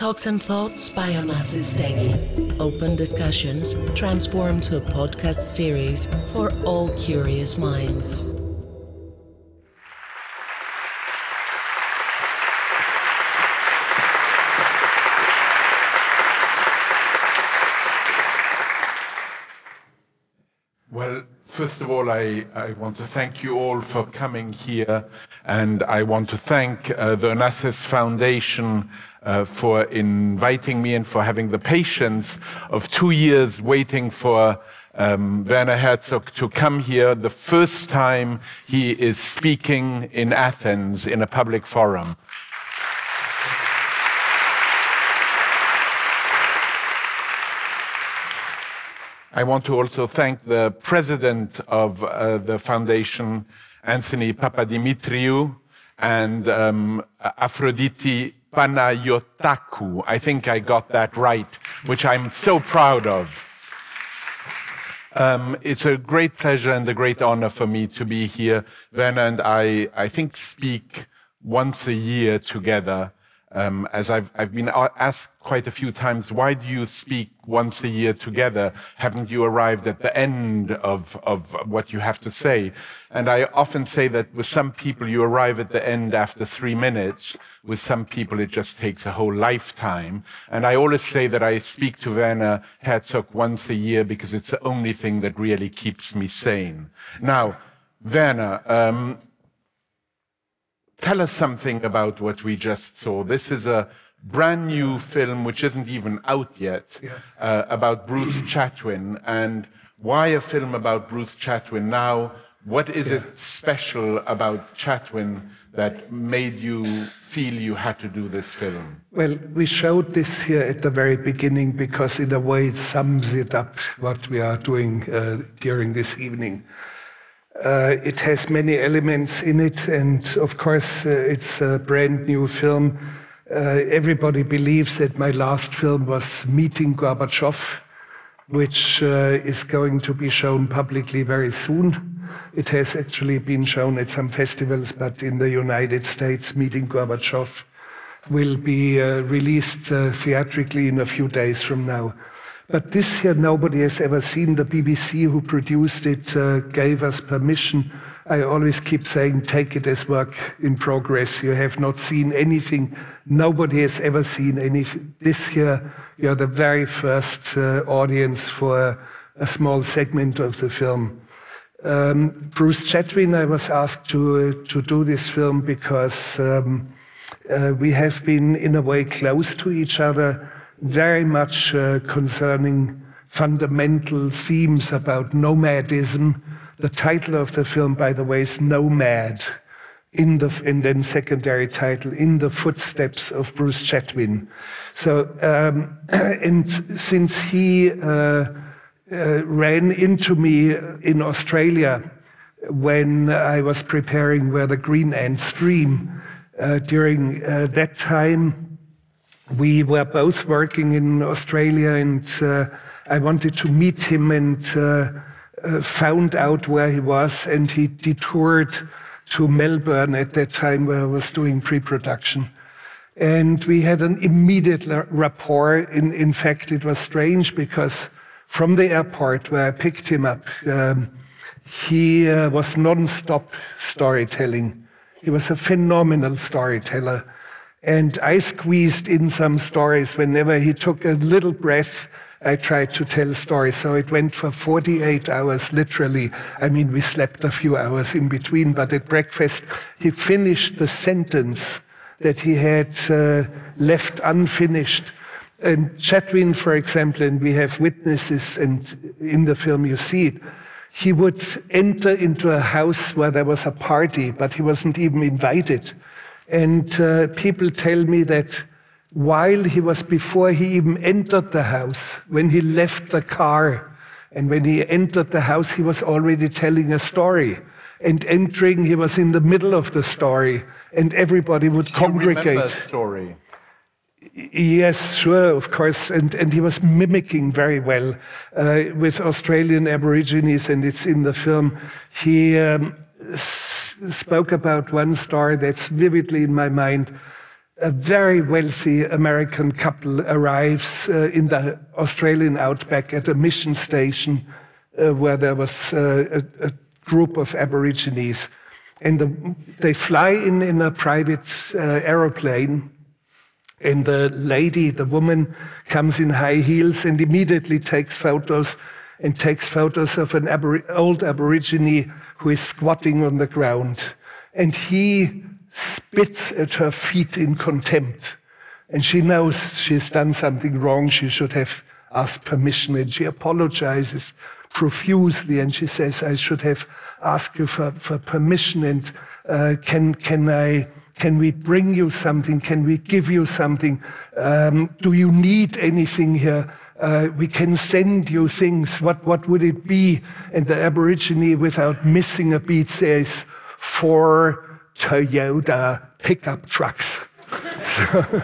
Talks and Thoughts by Onassis Stegi. Open discussions transformed to a podcast series for all curious minds. Well, first of all, I, I want to thank you all for coming here, and I want to thank uh, the Onassis Foundation uh, for inviting me and for having the patience of two years waiting for um, Werner Herzog to come here the first time he is speaking in Athens in a public forum. I want to also thank the president of uh, the foundation, Anthony Papadimitriou, and um, Aphrodite Panayotakou. I think I got that right, which I'm so proud of. Um, it's a great pleasure and a great honor for me to be here. Werner and I, I think, speak once a year together um, as I've, I've been asked quite a few times, why do you speak once a year together? Haven't you arrived at the end of, of what you have to say? And I often say that with some people, you arrive at the end after three minutes. With some people, it just takes a whole lifetime. And I always say that I speak to Werner Herzog once a year because it's the only thing that really keeps me sane. Now, Werner, um, tell us something about what we just saw. This is a brand new film which isn't even out yet yeah. uh, about Bruce Chatwin. And why a film about Bruce Chatwin now? What is yeah. it special about Chatwin that made you feel you had to do this film? Well, we showed this here at the very beginning because, in a way, it sums it up what we are doing uh, during this evening. Uh, it has many elements in it, and of course, uh, it's a brand new film. Uh, everybody believes that my last film was Meeting Gorbachev, which uh, is going to be shown publicly very soon. It has actually been shown at some festivals, but in the United States, Meeting Gorbachev will be uh, released uh, theatrically in a few days from now. But this here, nobody has ever seen. The BBC, who produced it, uh, gave us permission. I always keep saying, take it as work in progress. You have not seen anything. Nobody has ever seen anything. This here, you're the very first uh, audience for a small segment of the film. Um, Bruce Chatwin, I was asked to, uh, to do this film because um, uh, we have been, in a way, close to each other very much uh, concerning fundamental themes about nomadism. The title of the film, by the way, is Nomad, in the and then secondary title, In the Footsteps of Bruce Chatwin. So, um, and since he uh, uh, ran into me in Australia when I was preparing Where the Green Ants Dream, uh, during uh, that time, we were both working in Australia, and uh, I wanted to meet him and uh, uh, found out where he was, and he detoured to Melbourne at that time where I was doing pre-production. And we had an immediate rapport. In, in fact, it was strange because from the airport where I picked him up, um, he uh, was non-stop storytelling. He was a phenomenal storyteller. And I squeezed in some stories whenever he took a little breath. I tried to tell stories. So it went for 48 hours, literally. I mean, we slept a few hours in between, but at breakfast, he finished the sentence that he had uh, left unfinished. And Chatwin, for example, and we have witnesses, and in the film you see it, he would enter into a house where there was a party, but he wasn't even invited. And uh, people tell me that while he was, before he even entered the house, when he left the car, and when he entered the house, he was already telling a story. And entering, he was in the middle of the story, and everybody would Do congregate. You story? Yes, sure, of course. And, and he was mimicking very well uh, with Australian Aborigines, and it's in the film. He um, spoke about one story that's vividly in my mind. a very wealthy American couple arrives uh, in the Australian outback at a mission station uh, where there was uh, a, a, group of Aborigines. And the, they fly in in a private uh, aeroplane. And the lady, the woman, comes in high heels and immediately takes photos and takes photos of an old Aborigine who is squatting on the ground. And he spits at her feet in contempt. And she knows she's done something wrong. She should have asked permission. And she apologizes profusely. And she says, I should have asked you for, for permission. And uh, can, can, I, can we bring you something? Can we give you something? Um, do you need anything here? Uh, we can send you things. What, what would it be? And the Aborigine, without missing a beat, says, for Toyota pickup trucks. so,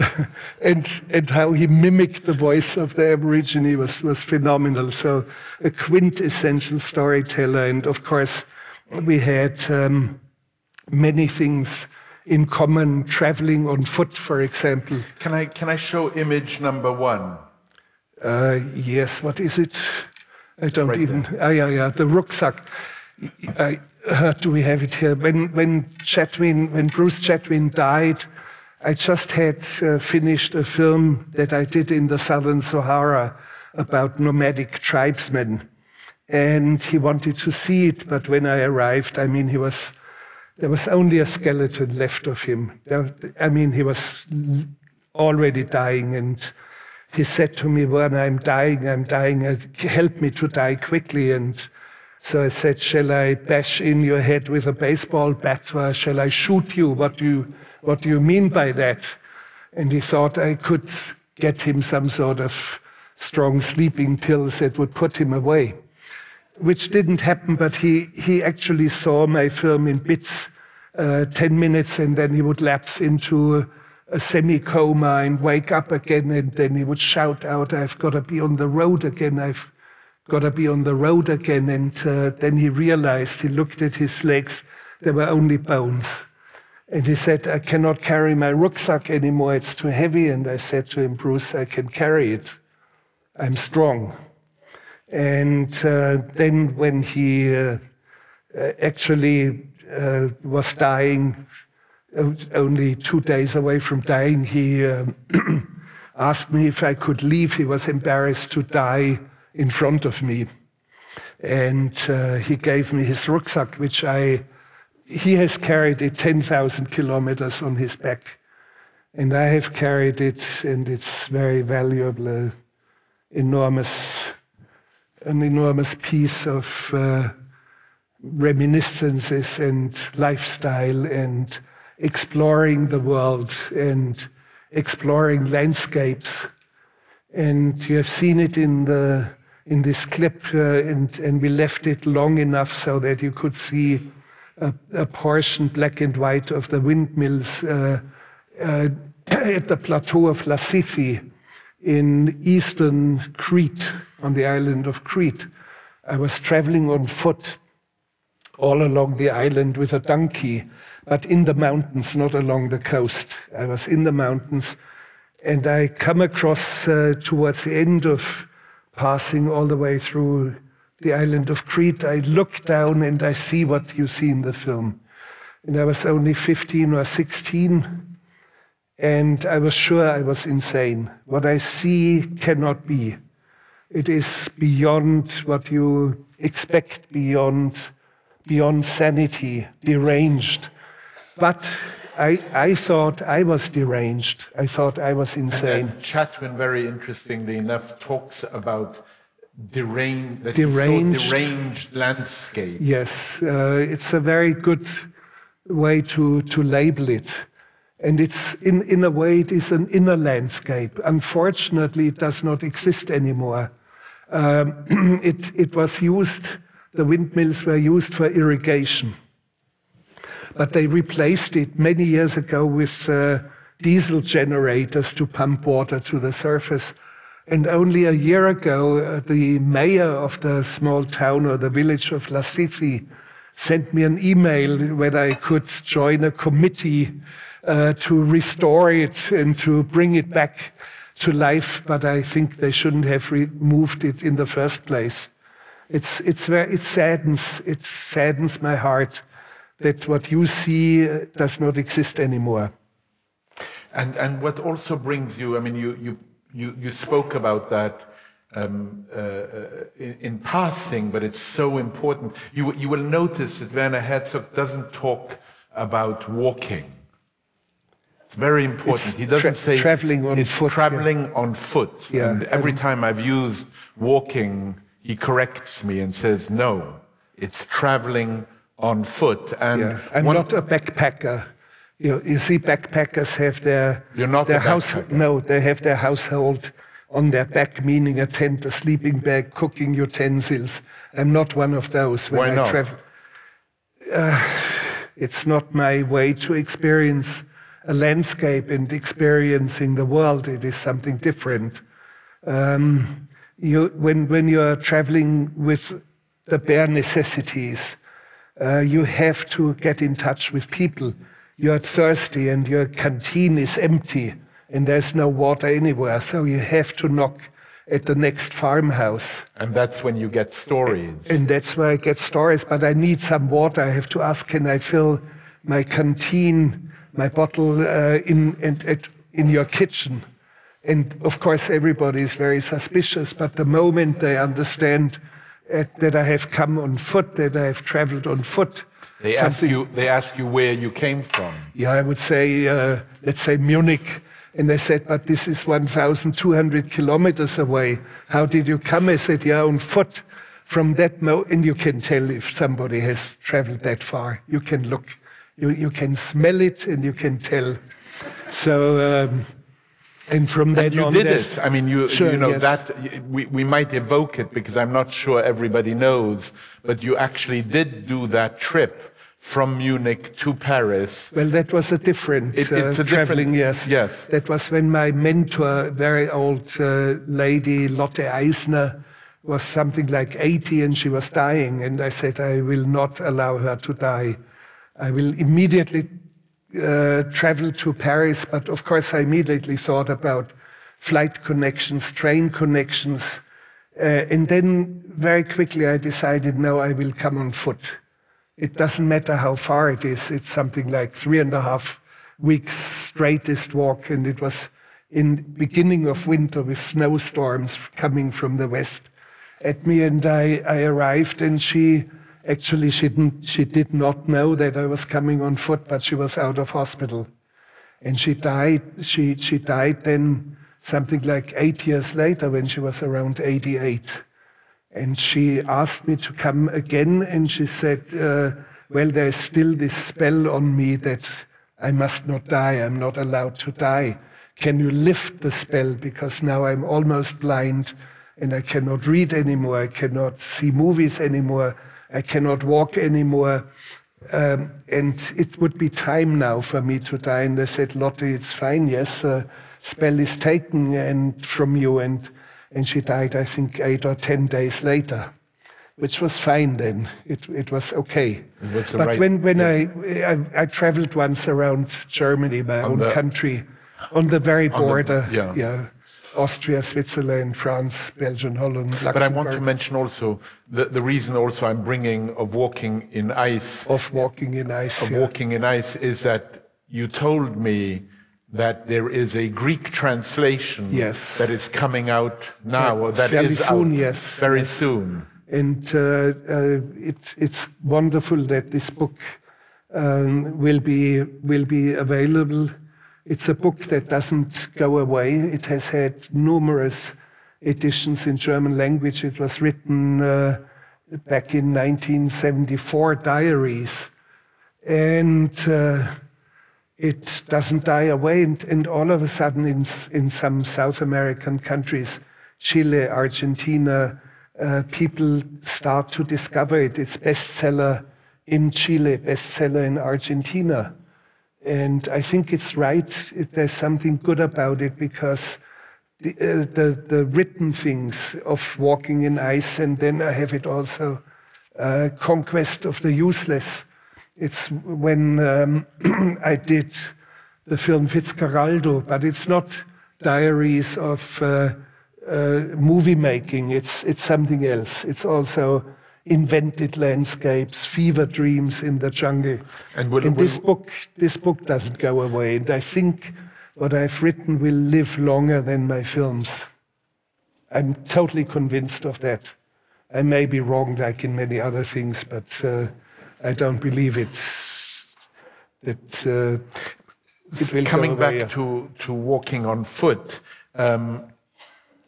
and, and how he mimicked the voice of the Aborigine was, was phenomenal. So, a quintessential storyteller. And of course, we had um, many things in common, traveling on foot, for example. Can I, can I show image number one? Uh, yes, what is it? I don't right even. Ah, yeah, yeah, the rucksack. I, uh, do we have it here? When, when Chatwin, when Bruce Chatwin died, I just had uh, finished a film that I did in the Southern Sahara about nomadic tribesmen. And he wanted to see it, but when I arrived, I mean, he was, there was only a skeleton left of him. I mean, he was already dying, and he said to me, When I'm dying, I'm dying, uh, help me to die quickly. And so I said, Shall I bash in your head with a baseball bat or shall I shoot you? What do you, what do you mean by that? And he thought I could get him some sort of strong sleeping pills that would put him away, which didn't happen, but he, he actually saw my film in bits, uh, 10 minutes, and then he would lapse into a semi coma and wake up again, and then he would shout out, I've got to be on the road again. I've got to be on the road again. And uh, then he realized, he looked at his legs, there were only bones. And he said, I cannot carry my rucksack anymore, it's too heavy. And I said to him, Bruce, I can carry it. I'm strong. And uh, then when he uh, actually uh, was dying, only two days away from dying, he um, asked me if I could leave. He was embarrassed to die in front of me. And uh, he gave me his rucksack, which I, he has carried it 10,000 kilometers on his back. And I have carried it, and it's very valuable, uh, enormous, an enormous piece of uh, reminiscences and lifestyle and exploring the world and exploring landscapes. And you have seen it in the in this clip, uh, and, and, we left it long enough so that you could see a, a portion, black and white, of the windmills uh, uh, at the plateau of Lassithi in eastern Crete, on the island of Crete. I was traveling on foot all along the island with a donkey, but in the mountains, not along the coast. I was in the mountains, and I come across uh, towards the end of passing all the way through the island of Crete, I look down and I see what you see in the film. And I was only 15 or 16, and I was sure I was insane. What I see cannot be. It is beyond what you expect, beyond, beyond sanity, deranged. But I, I thought I was deranged. I thought I was insane. And Chatwin, very interestingly enough, talks about deranged, deranged, deranged landscape. Yes, uh, it's a very good way to, to label it. And it's in, in a way, it is an inner landscape. Unfortunately, it does not exist anymore. Um, it, it was used, the windmills were used for irrigation but they replaced it many years ago with uh, diesel generators to pump water to the surface. And only a year ago, uh, the mayor of the small town or the village of Lassithi sent me an email whether I could join a committee uh, to restore it and to bring it back to life, but I think they shouldn't have removed it in the first place. It's, it's it saddens, it saddens my heart that what you see uh, does not exist anymore. And, and what also brings you, I mean, you, you, you, you spoke about that um, uh, uh, in, in, passing, but it's so important. You, you will notice that Werner Herzog doesn't talk about walking. It's very important. It's he doesn't say traveling on it's foot. Traveling yeah. on foot. Yeah. And every time I've used walking, he corrects me and says, no, it's traveling on foot. And yeah. I'm not a backpacker. You, you see, backpackers have their You're not their house. No, they have their household on their back, meaning a tent, a sleeping bag, cooking utensils. I'm not one of those when Why I not? travel. Uh, it's not my way to experience a landscape and experiencing the world. It is something different. Um, you, when, when you are traveling with the bare necessities, uh, you have to get in touch with people. You're thirsty and your canteen is empty and there's no water anywhere, so you have to knock at the next farmhouse. and that's when you get stories. And that's where I get stories, but I need some water. I have to ask, can I fill my canteen, my bottle uh, in, in, in your kitchen? And of course, everybody is very suspicious, but the moment they understand uh, that I have come on foot, that I have traveled on foot, They ask you. They ask you where you came from. yeah, I would say, uh, let's say Munich. And they said, but this is 1,200 kilometers away. How did you come? I said, yeah, on foot. From that mo, and you can tell if somebody has traveled that far. You can look, you, you can smell it, and you can tell. So, um, and from that you on, did it. I mean, you, Sure, you know yes. that we, we might evoke it because I'm not sure everybody knows, but you actually did do that trip from Munich to Paris. Well, that was a different It- uh, it's a different- yes. yes. That was when my mentor, very old uh, lady, Lotte Eisner, was something like 80 and she was dying. And I said, I will not allow her to die. I will immediately uh, travel to Paris. But of course, I immediately thought about flight connections, train connections. Uh, and then very quickly I decided, no, I will come on foot. It doesn't matter how far it is. It's something like three and a half weeks straightest walk, and it was in beginning of winter with snowstorms coming from the west at me. And I, I arrived, and she actually she didn't she did not know that I was coming on foot, but she was out of hospital, and she died. She she died then something like eight years later when she was around 88. And she asked me to come again, and she said, uh, Well, there's still this spell on me that I must not die, I'm not allowed to die. Can you lift the spell? Because now I'm almost blind and I cannot read anymore, I cannot see movies anymore, I cannot walk anymore. Um, and it would be time now for me to die. And I said, Lotte, it's fine. Yes, uh, spell is taken and from you. And, and she died, I think, eight or ten days later, which was fine then. It, it was okay. The but right- when, when I, I, I traveled once around Germany, my own the- country, on the very border, yeah. Austria, Switzerland, France, Belgium, Holland, Luxembourg. But I want to mention also the, the reason also I'm bringing of walking in ice of walking in ice. of yeah. walking in ice is that you told me that there is a Greek translation Yes. that is coming out now, or that Fairly is soon, out yes. very Yes. soon. And uh, uh, it's it's wonderful that this book um, will be will be available. It's a book that doesn't go away. It has had numerous editions in German language. It was written uh, back in 1974, diaries, and uh, it doesn't die away. And, and all of a sudden, in, in some South American countries, Chile, Argentina, uh, people start to discover it. It's bestseller in Chile, bestseller in Argentina. And I think it's right. It, there's something good about it because the, uh, the, the written things of walking in ice, and then I have it also uh, conquest of the useless. It's when um, I did the film Fitzcarraldo, but it's not diaries of uh, uh, movie making. It's, it's something else. It's also invented landscapes, fever dreams in the jungle. And, will, and this book, this book doesn't go away. And I think what I've written will live longer than my films. I'm totally convinced of that. I may be wrong, like in many other things, but uh, I don't believe it. That uh, it will coming back to, to walking on foot. Um,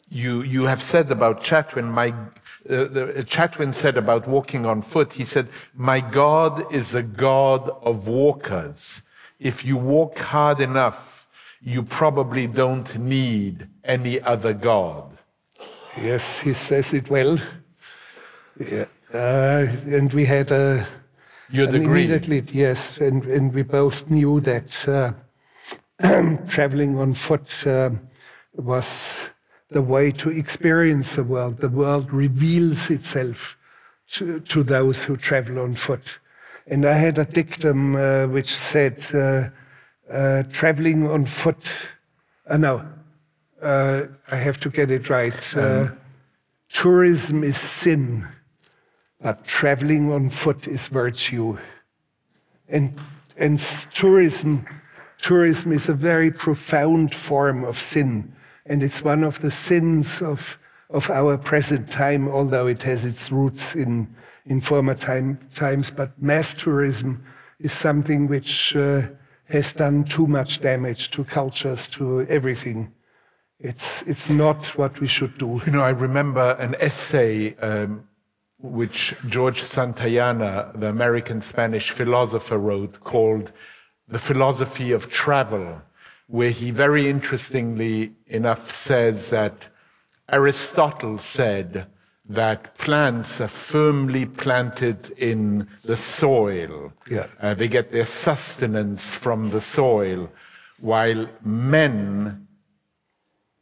you you have said about Chatwin, my uh, the, Chatwin said about walking on foot. He said, "My God is a God of walkers. If you walk hard enough, you probably don't need any other God." Yes, he says it well. Yeah. Uh, and we had a. You'd? Immediately, yes, and, and we both knew that uh, traveling on foot uh, was the way to experience the world. The world reveals itself to, to those who travel on foot. And I had a dictum uh, which said, uh, uh, traveling on foot, uh, no, uh, I have to get it right. Um. tourism is sin, but traveling on foot is virtue. And, and tourism, tourism is a very profound form of sin and it's one of the sins of, of our present time, although it has its roots in, in former time, times. But mass tourism is something which uh, has done too much damage to cultures, to everything. It's, it's not what we should do. You know, I remember an essay um, which George Santayana, the American Spanish philosopher, wrote called The Philosophy of Travel where he very interestingly enough says that Aristotle said that plants are firmly planted in the soil. Yeah. Uh, they get their sustenance from the soil, while men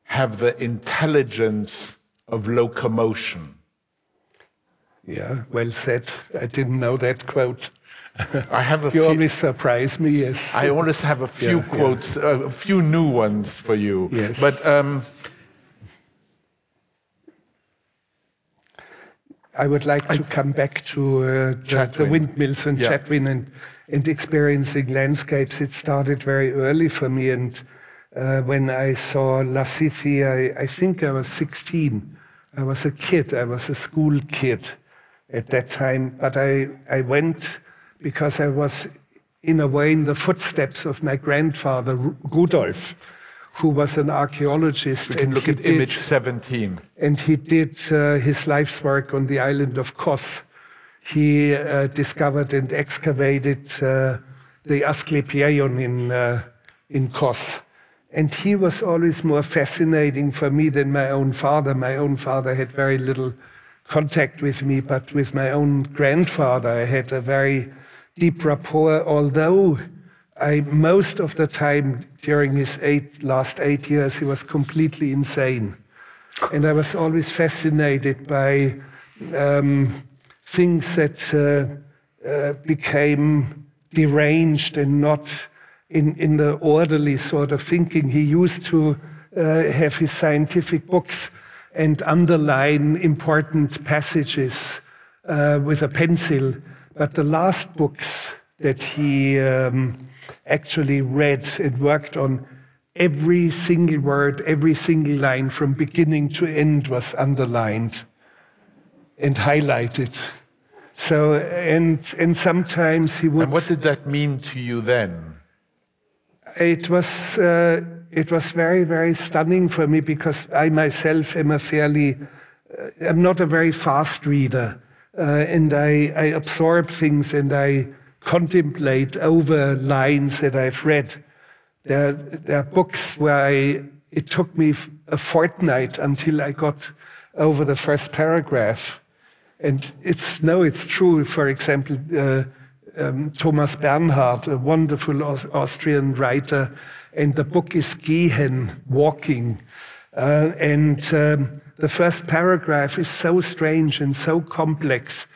have the intelligence of locomotion. Yeah, well said. I didn't know that quote. I have a you few, always surprise me, yes. I always have a few yeah, quotes, yeah. Uh, a few new ones for you. Yes. But um, I would like to come back to uh, the, the, windmills and yeah. Chatwin and, and experiencing landscapes. It started very early for me. And uh, when I saw Lassithi, I, I think I was 16. I was a kid. I was a school kid at that time. But I, I went because I was, in a way, in the footsteps of my grandfather, Rudolf, who was an archaeologist. and look at did, image 17. And he did uh, his life's work on the island of Kos. He uh, discovered and excavated uh, the Asklepieion in, uh, in Kos. And he was always more fascinating for me than my own father. My own father had very little contact with me, but with my own grandfather, I had a very deep rapport, although I, most of the time during his eight, last eight years, he was completely insane. And I was always fascinated by um, things that uh, uh, became deranged and not in, in the orderly sort of thinking. He used to uh, have his scientific books and underline important passages uh, with a pencil but the last books that he um, actually read and worked on, every single word, every single line from beginning to end was underlined and highlighted. So, and, and sometimes he would. And what did that mean to you then? It was, uh, it was very, very stunning for me because I myself am a fairly, uh, I'm not a very fast reader uh, and I, I absorb things and I contemplate over lines that I've read. There, there are books where I, it took me a fortnight until I got over the first paragraph. And it's no, it's true. For example, uh, um, Thomas Bernhard, a wonderful Austrian writer, and the book is Gehen, Walking. Uh, and um, the first paragraph is so strange and so complex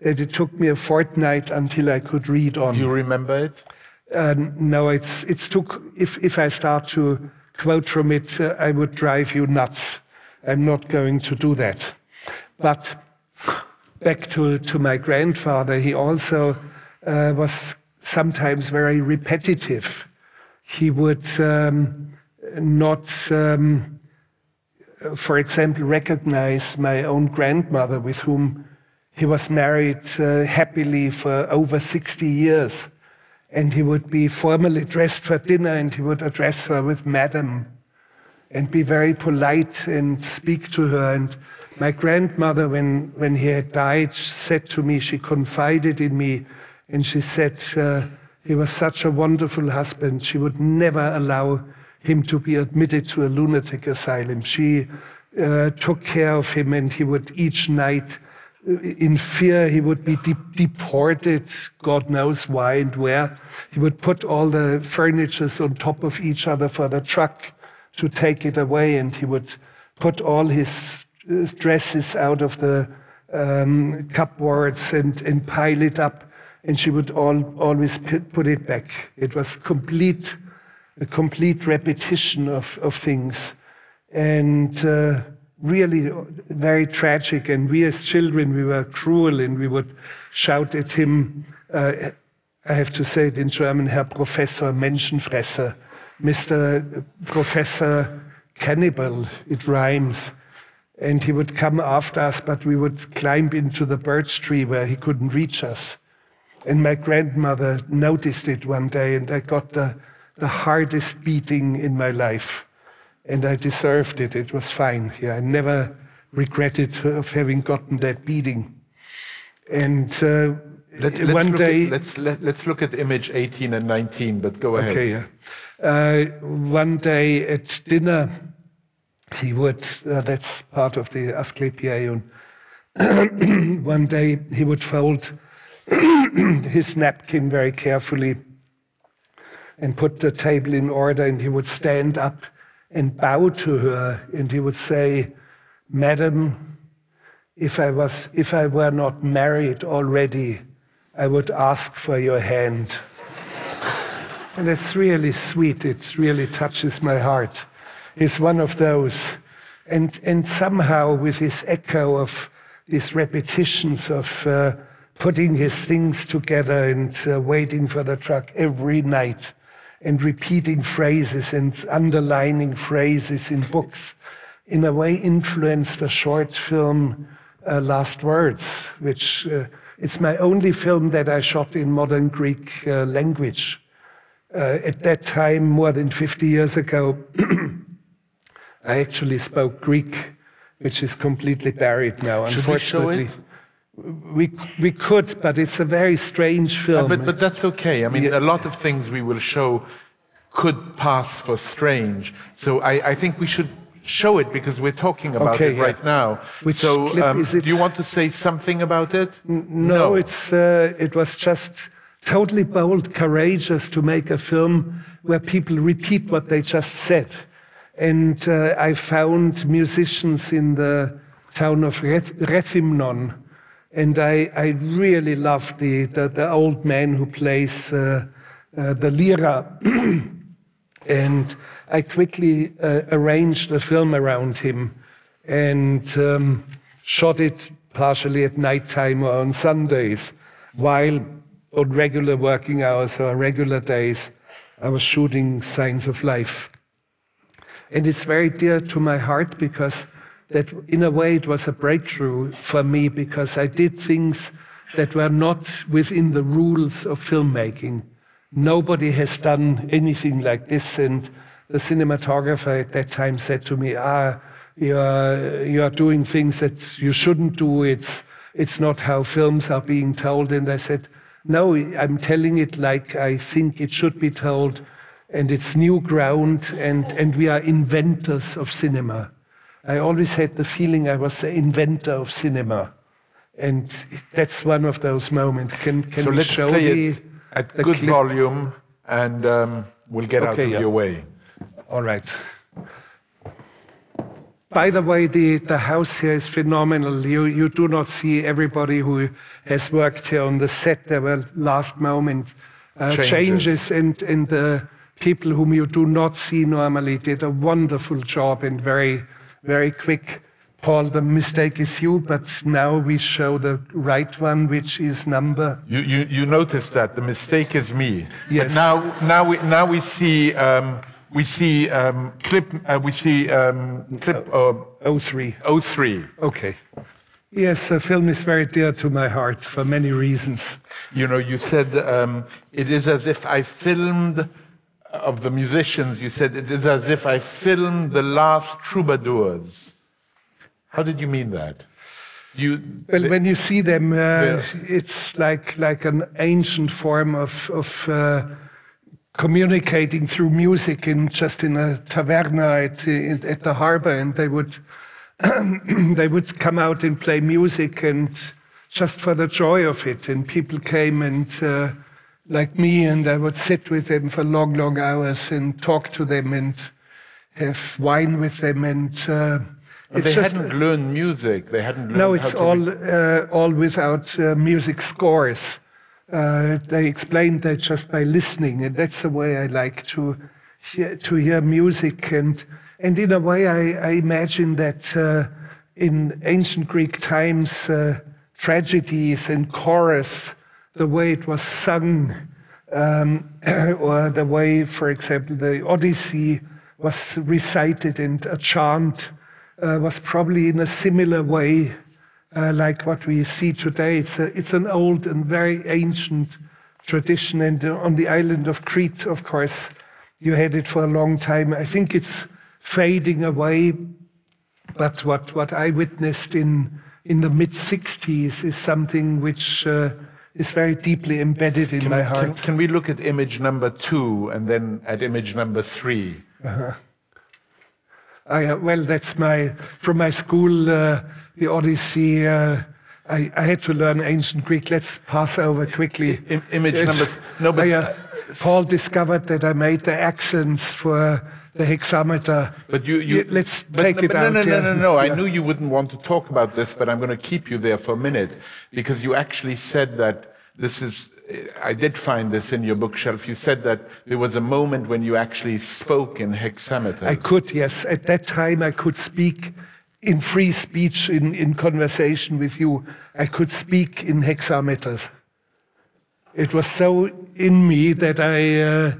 that it took me a fortnight until I could read on. Do you remember it? Uh, no, it's it's took. If if I start to quote from it, uh, I would drive you nuts. I'm not going to do that. But back to to my grandfather, he also uh, was sometimes very repetitive. He would um, not. Um, for example, recognize my own grandmother with whom he was married uh, happily for over 60 years and he would be formally dressed for dinner and he would address her with madam and be very polite and speak to her. And my grandmother, when, when he had died, said to me, she confided in me, and she said, uh, he was such a wonderful husband. She would never allow him to be admitted to a lunatic asylum. She uh, took care of him, and he would each night in fear he would be de deported, God knows why and where. He would put all the furnitures on top of each other for the truck to take it away, and he would put all his, his dresses out of the um, cupboards and, and pile it up, and she would all, always put it back. It was complete, a complete repetition of, of things. And uh, really very tragic. And we as children, we were cruel and we would shout at him, uh, I have to say it in German, Herr Professor Menschenfresser, Mr. Professor Cannibal, it rhymes. And he would come after us, but we would climb into the birch tree where he couldn't reach us. And my grandmother noticed it one day, and I got the, the hardest beating in my life and I deserved it. It was fine. Yeah, I never regretted of having gotten that beating. And uh, Let, us one day, at, let's let, us let us look at image 18 and 19. But go ahead. Okay. Yeah. Uh, one day at dinner, he would. Uh, that's part of the Asklepieion. one day he would fold his napkin very carefully and put the table in order, and he would stand up and bow to her, and he would say, Madam, if I, was, if I were not married already, I would ask for your hand. and it's really sweet. It really touches my heart. He's one of those. And, and somehow, with his echo of these repetitions of uh, putting his things together and uh, waiting for the truck every night, and repeating phrases and underlining phrases in books, in a way influenced the short film uh, Last Words, which uh, it's my only film that I shot in modern Greek uh, language. Uh, at that time, more than 50 years ago, I actually spoke Greek, which is completely buried now. Should unfortunately. We, we we could, but it's a very strange film. Uh, but, but that's okay. I mean, yeah. a lot of things we will show could pass for strange. So I, I think we should show it because we're talking about okay, it yeah. right now. Which so, clip um, is it? do you want to say something about it? N no, no, it's uh, it was just totally bold, courageous to make a film where people repeat what they just said. And uh, I found musicians in the town of Rethymnon and I, I really love the, the, the, old man who plays uh, uh, the lira. and I quickly uh, arranged a film around him and um, shot it partially at night time or on Sundays, while on regular working hours or regular days, I was shooting Signs of Life. And it's very dear to my heart because that in a way it was a breakthrough for me because I did things that were not within the rules of filmmaking. Nobody has done anything like this. And the cinematographer at that time said to me, ah, you're, you're doing things that you shouldn't do. It's, it's not how films are being told. And I said, no, I'm telling it like I think it should be told. And it's new ground, and, and we are inventors of cinema. I always had the feeling I was the inventor of cinema. And that's one of those moments. Can, can so let's show play it at good clip? volume and um, we'll get okay, out of yeah. your way. All right. by the way, the, the house here is phenomenal. You, you do not see everybody who has worked here on the set. There were last moment uh, changes. changes, and, and the people whom you do not see normally did a wonderful job and very, very quick. Paul, the mistake is you, but now we show the right one, which is number. You, you, you noticed that the mistake is me. Yes. But now, now, we, now we see, um, we see um, clip, uh, we see um, clip uh, 03. 03. Okay. Yes, the film is very dear to my heart for many reasons. You know, you said um, it is as if I filmed of the musicians, you said it is as if I filmed the last troubadours. How did you mean that? You, well, when you see them, uh, yeah. it's like like an ancient form of of uh, communicating through music in just in a taverna at, at the harbor, and they would they would come out and play music, and just for the joy of it, and people came and. Uh, like me, and I would sit with them for long, long hours and talk to them and have wine with them. And uh, they just, hadn't learned music. They hadn't learned. No, it's all uh, all without uh, music scores. Uh, they explained that just by listening, and that's the way I like to hear, to hear music. And and in a way, I, I imagine that uh, in ancient Greek times, uh, tragedies and chorus the way it was sung, um, or the way, for example, the Odyssey was recited and a chant uh, was probably in a similar way uh, like what we see today. It's, a, it's an old and very ancient tradition. And on the island of Crete, of course, you had it for a long time. I think it's fading away. But what, what I witnessed in, in the mid 60s is something which uh, is very deeply embedded in can, my heart. Can, can, we look at image number two and then at image number 3 uh-huh. I, uh, well, that's my from my school, uh, the Odyssey. Uh, I, I, had to learn ancient Greek. Let's pass over quickly. I, image number no, but I, uh, Paul discovered that I made the accents for the hexameter. But you, you let's but, take it no, out. No, no, yeah. no, no, no. Yeah. I knew you wouldn't want to talk about this, but I'm going to keep you there for a minute because you actually said that this is. I did find this in your bookshelf. You said that there was a moment when you actually spoke in hexameters. I could, yes. At that time, I could speak in free speech, in, in conversation with you. I could speak in hexameters. It was so in me that I. Uh,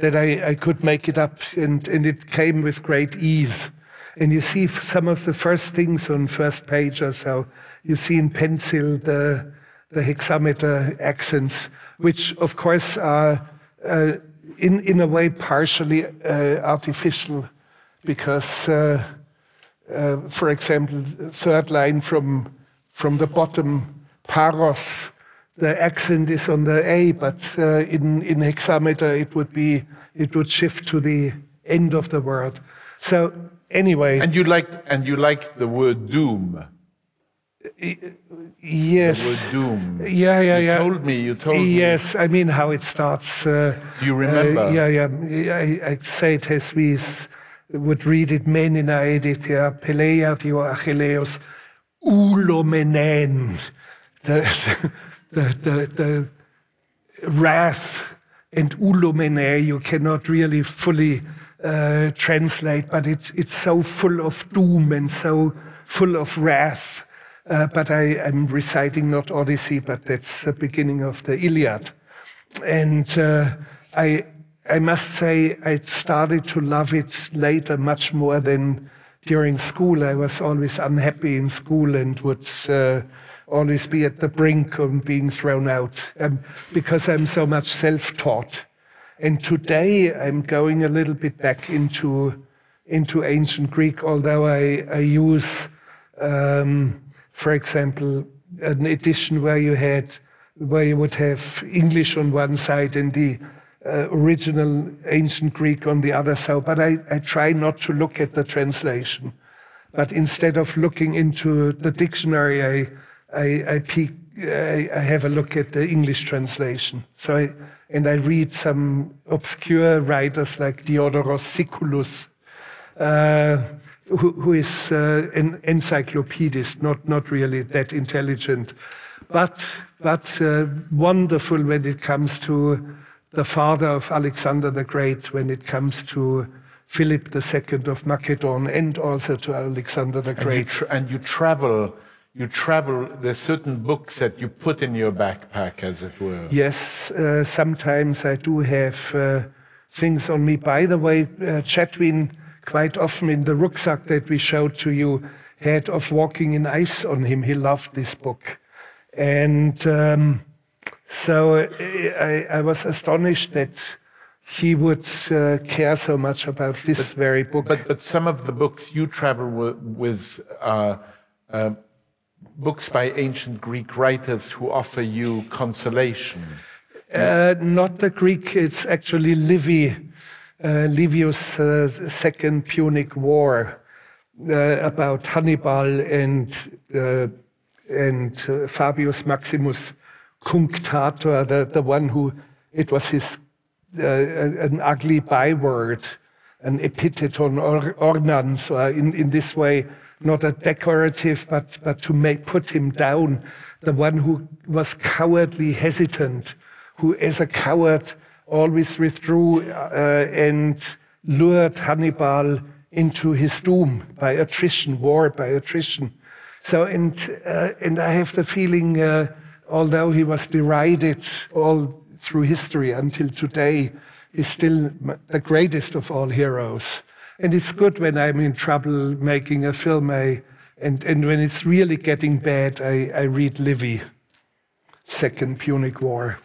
that I, I could make it up, and, and it came with great ease. And you see some of the first things on first page or so. You see in pencil the, the hexameter accents, which of course are uh, in, in a way partially uh, artificial, because, uh, uh for example, third line from, from the bottom, paros, the accent is on the A, but uh, in, in hexameter it would be it would shift to the end of the word. So anyway. And you liked and you liked the word doom. Yes. Doom. Yeah, yeah, you yeah. You told me. You told me. Yes, I mean how it starts. Uh, you remember? Uh, yeah, yeah. I, I say it as we would read it. Menina edithia Peleiatio Achilleus ulomenen. The, the, the, the wrath and ulomene you cannot really fully uh, translate, but it, it's so full of doom and so full of wrath. Uh, but I am reciting not Odyssey, but that's the beginning of the Iliad. And uh, I, I must say, I started to love it later much more than during school. I was always unhappy in school and would uh, always be at the brink of being thrown out um, because I'm so much self taught. And today I'm going a little bit back into, into ancient Greek, although I, I use, um, for example, an edition where you had where you would have English on one side and the uh, original ancient Greek on the other side. But I, I try not to look at the translation. But instead of looking into the dictionary, I, I, I, peek, I, I, have a look at the English translation. So I, and I read some obscure writers like Diodorus Siculus. Uh, who, who is uh, an encyclopedist, not, not really that intelligent, but, but uh, wonderful when it comes to the father of Alexander the Great, when it comes to Philip II of Macedon, and also to Alexander the And you, Great. and you travel, you travel, there's certain books that you put in your backpack, as it were. Yes, uh, sometimes I do have uh, things on me. By the way, uh, Chatwin quite often in the rucksack that we showed to you had of walking in ice on him. He loved this book. And um, so uh, I, I was astonished that he would uh, care so much about this very book. But, but some of the books you travel with, with uh, uh, books by ancient Greek writers who offer you consolation. Uh, not the Greek, it's actually Livy, Livius' uh, Second Punic War uh, about Hannibal and, uh, and uh, Fabius Maximus Cunctator, the, the one who, it was his, uh, an ugly byword, an epitheton or ornans, or in, in this way, not a decorative, but, but to make, put him down, the one who was cowardly hesitant, who as a coward always withdrew uh, and lured Hannibal into his doom by attrition, war by attrition. So, and, uh, and I have the feeling, uh, although he was derided all through history until today, he's still the greatest of all heroes. And it's good when I'm in trouble making a film, I, and, and when it's really getting bad, I, I read Livy, Second Punic War.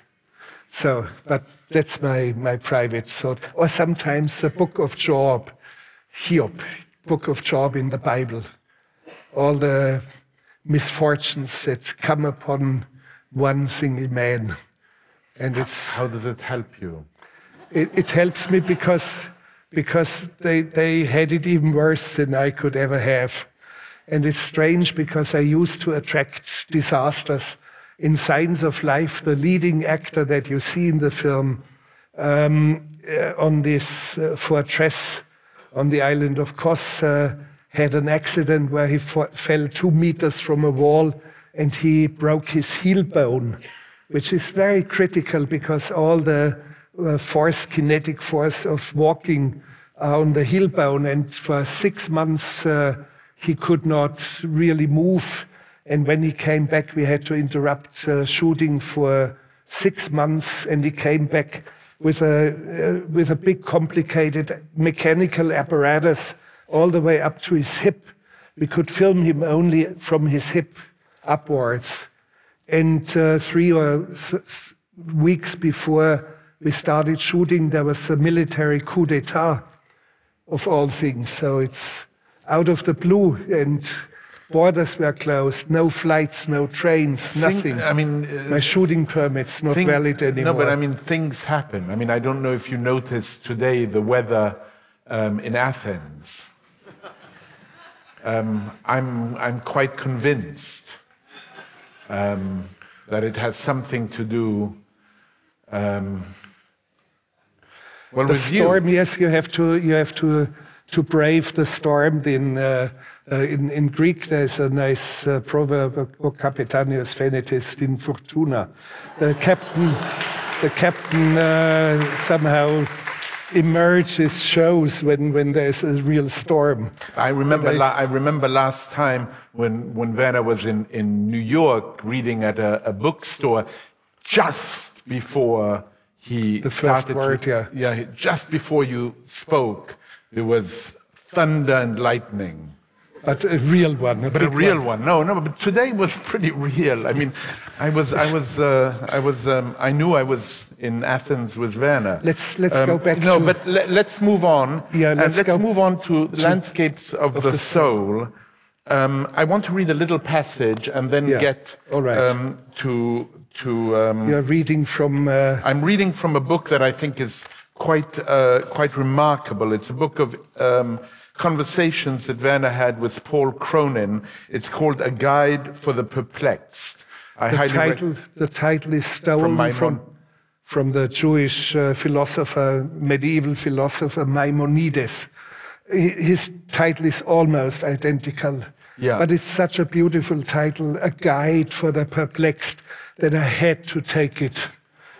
So, but that's my, my private thought. Or sometimes the book of Job, Hiob, book of Job in the Bible. All the misfortunes that come upon one single man. And it's, How does it help you? it, it helps me because, because they, they had it even worse than I could ever have. And it's strange because I used to attract disasters. In Signs of Life, the leading actor that you see in the film um, uh, on this uh, fortress on the island of Kos uh, had an accident where he fell two meters from a wall and he broke his heel bone, which is very critical because all the uh, force, kinetic force of walking on the heel bone. And for six months, uh, he could not really move. And when he came back, we had to interrupt uh, shooting for six months, and he came back with a uh, with a big, complicated mechanical apparatus all the way up to his hip. We could film him only from his hip upwards. And uh, three or weeks before we started shooting, there was a military coup d'état of all things. So it's out of the blue, and borders were closed, no flights, no trains, Think- nothing. I mean, uh, My shooting permit's not valid anymore. No, but I mean, things happen. I mean, I don't know if you noticed today the weather um, in Athens. Um, I'm, I'm quite convinced um, that it has something to do. Um, well, the with storm, you. yes, you have to you have to to brave the storm. In uh, uh, in, in Greek, there's a nice uh, proverb: "O capitanius venetis in fortuna." The captain, the captain uh, somehow emerges, shows when when there's a real storm. I remember, I remember last time when, when Werner was in, in New York reading at a, a bookstore just before he The first started word, to, yeah. yeah, just before you spoke, there was thunder and lightning. But a real one, But a real one. No, no, but today was pretty real. I mean, I was, I was, uh, I was, um, I knew I was in Athens with Werner. Let's- let's go back No, to- but let, let's move on. Yeah, let's let's go move on to, landscapes of, the, the soul. Um, I want to read a little passage and then Yeah, get all right. um, to to. Um, You're reading from. Uh, I'm reading from a book that I think is quite, uh, quite remarkable. It's a book of um, conversations that Werner had with Paul Cronin. It's called A Guide for the Perplexed. I the title, the title is stolen From from, from, the Jewish uh, philosopher, medieval philosopher Maimonides. His title is almost identical. Yeah. But it's such a beautiful title, a guide for the perplexed, that I had to take it.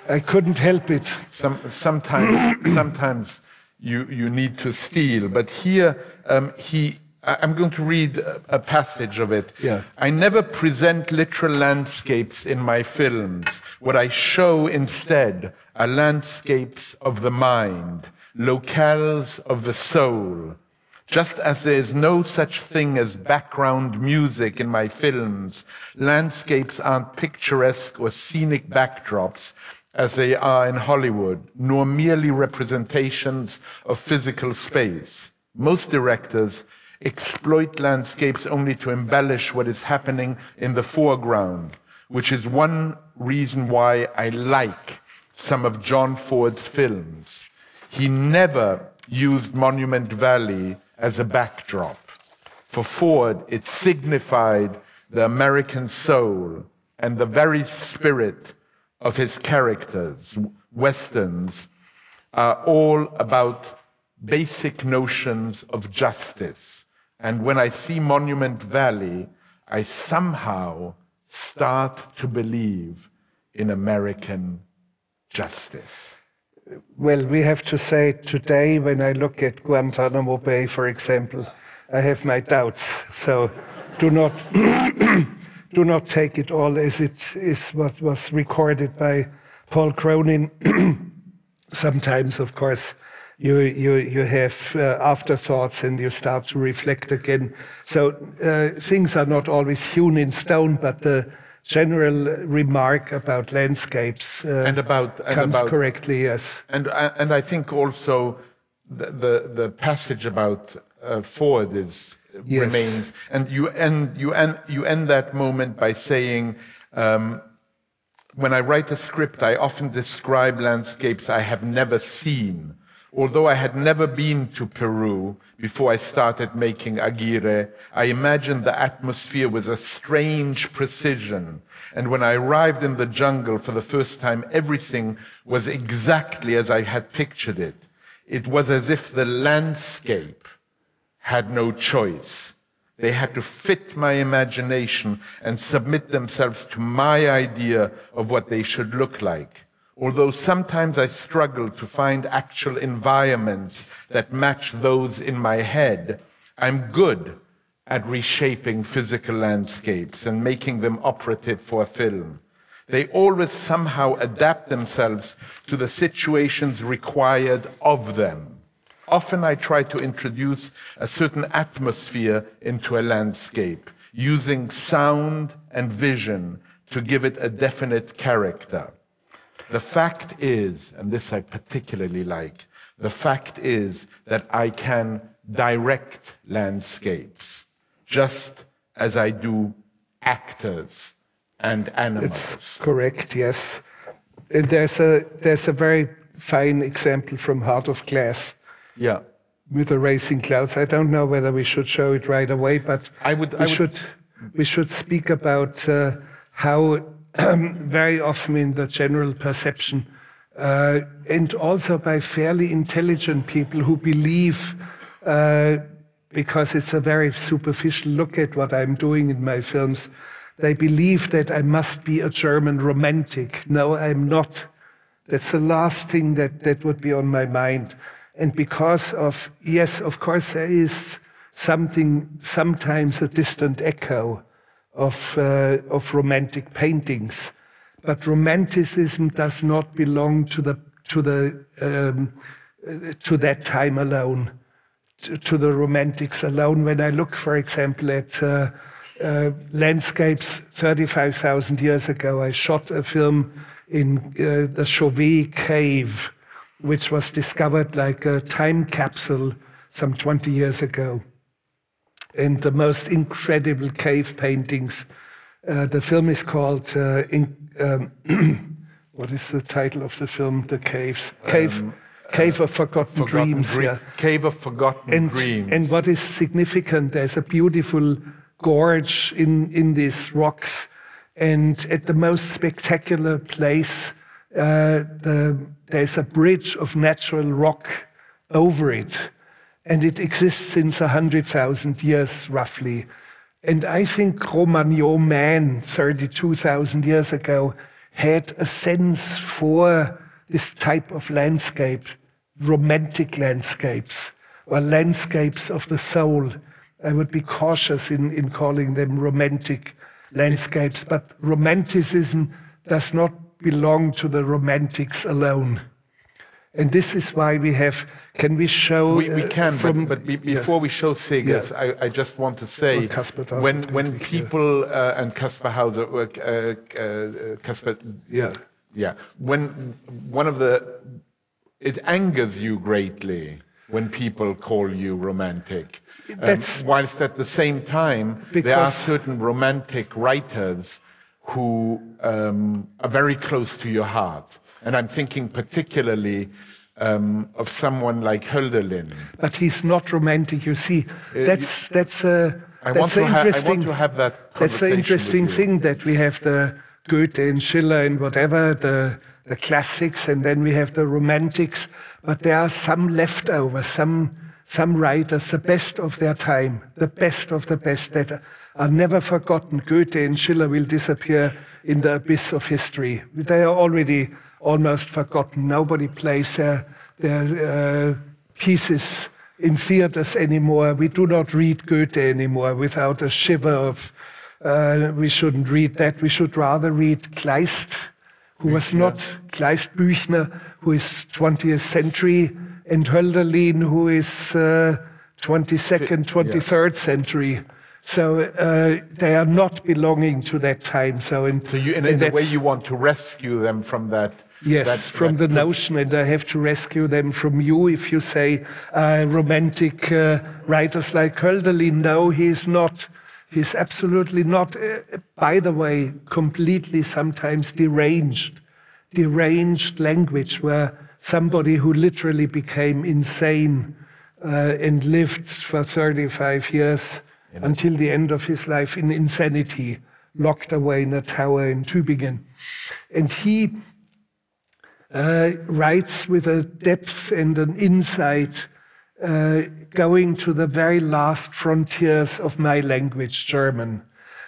I couldn't help it. Some, sometimes, sometimes you, you need to steal, but here um, he. I'm going to read a, a passage of it. Yeah. I never present literal landscapes in my films. What I show instead are landscapes of the mind, locales of the soul. Just as there is no such thing as background music in my films, landscapes aren't picturesque or scenic backdrops as they are in Hollywood, nor merely representations of physical space. Most directors exploit landscapes only to embellish what is happening in the foreground, which is one reason why I like some of John Ford's films. He never used Monument Valley as a backdrop. For Ford, it signified the American soul and the very spirit of his characters. Westerns are all about basic notions of justice. And when I see Monument Valley, I somehow start to believe in American justice. Well, we have to say today, when I look at Guantanamo Bay, for example, I have my doubts. So do not, do not take it all as it is what was recorded by Paul Cronin. Sometimes, of course, you, you, you have uh, afterthoughts and you start to reflect again. So uh, things are not always hewn in stone, but the general remark about landscapes uh, And about- and comes about- correctly, yes. And, I- and I think also the, the, the passage about uh, Ford is, Yes. remains. And you end, you, end, you end that moment by saying, um, when I write a script, I often describe landscapes I have never seen. Although I had never been to Peru before I started making Aguirre, I imagined the atmosphere with a strange precision. And when I arrived in the jungle for the first time, everything was exactly as I had pictured it. It was as if the landscape had no choice. They had to fit my imagination and submit themselves to my idea of what they should look like. Although sometimes I struggle to find actual environments that match those in my head, I'm good at reshaping physical landscapes and making them operative for a film. They always somehow adapt themselves to the situations required of them. Often I try to introduce a certain atmosphere into a landscape, using sound and vision to give it a definite character. The fact is, and this I particularly like, the fact is that I can direct landscapes just as I do actors and animals. It's correct, yes. There's a there's a very fine example from Heart of Glass yeah. with the racing clouds. I don't know whether we should show it right away, but I would- we I would- should we should speak about uh, how very often in the general perception uh, and also by fairly intelligent people who believe uh, because it's a very superficial look at what I'm doing in my films. They believe that I must be a German romantic. No, I'm not. That's the last thing that, that would be on my mind. And because of, yes, of course, there is something, sometimes a distant echo of, uh, of romantic paintings. But romanticism does not belong to, the, to, the, um, to that time alone to, to the romantics alone. When I look, for example, at uh, uh, landscapes 35,000 years ago, I shot a film in uh, the Chauvet Cave, which was discovered like a time capsule some 20 years ago. And the most incredible cave paintings. Uh, the film is called, uh, in, um, what is the title of the film? The Caves. Cave, Cave of Forgotten, Um, Forgotten Dreams. Dream- yeah Cave of Forgotten and, Dreams. and what is significant, there's a beautiful gorge in, in these rocks. And at the most spectacular place, uh, the, there's a bridge of natural rock over it. and it exists since 100,000 years roughly. And I think Cro-Magnon man 32,000 years ago had a sense for this type of landscape, romantic landscapes, or landscapes of the soul. I would be cautious in, in calling them romantic landscapes, but romanticism does not belong to the romantics alone. And this is why we have. Can we show? We, we uh, can, from, but, but be, before yeah. we show Segers, Yeah. I, I just want to say when when people uh, and Kaspar Hauser, uh, uh, uh, Kaspar, yeah, yeah, when one of the it angers you greatly when people call you romantic. Um, That's- whilst at the same time there are certain romantic writers who um, are very close to your heart, and I'm thinking particularly um, of someone like Hölderlin. but he's not romantic. You see, that's that's a I that's want, to an ha- I interesting. want to have that. That's an interesting thing that we have the Goethe and Schiller and whatever, the, the classics, and then we have the romantics. But there are some leftovers, some, some writers, the best of their time, the best of the best that are never forgotten. Goethe and Schiller will disappear in the abyss of history. They are already almost forgotten. Nobody plays their, their uh, pieces in theaters anymore. We do not read Goethe anymore without a shiver of, uh, we shouldn't read that. We should rather read Kleist, who was not Kleist Büchner, who is 20th century, and Hölderlin, who is uh, 22nd, 23rd century. So uh, they are not belonging to that time. So in, So you, in, in a way, you want to rescue them from that. Yes, that- from that the notion, and I have to rescue them from you if you say uh, romantic uh, writers like Hölderlin. No, he's not. He's absolutely not. Uh, by the way, completely sometimes deranged, deranged language where somebody who literally became insane uh, and lived for 35 years until the end of his life in insanity, locked away in a tower in Tübingen. And he uh, writes with a depth and an insight uh, going to the very last frontiers of my language, German.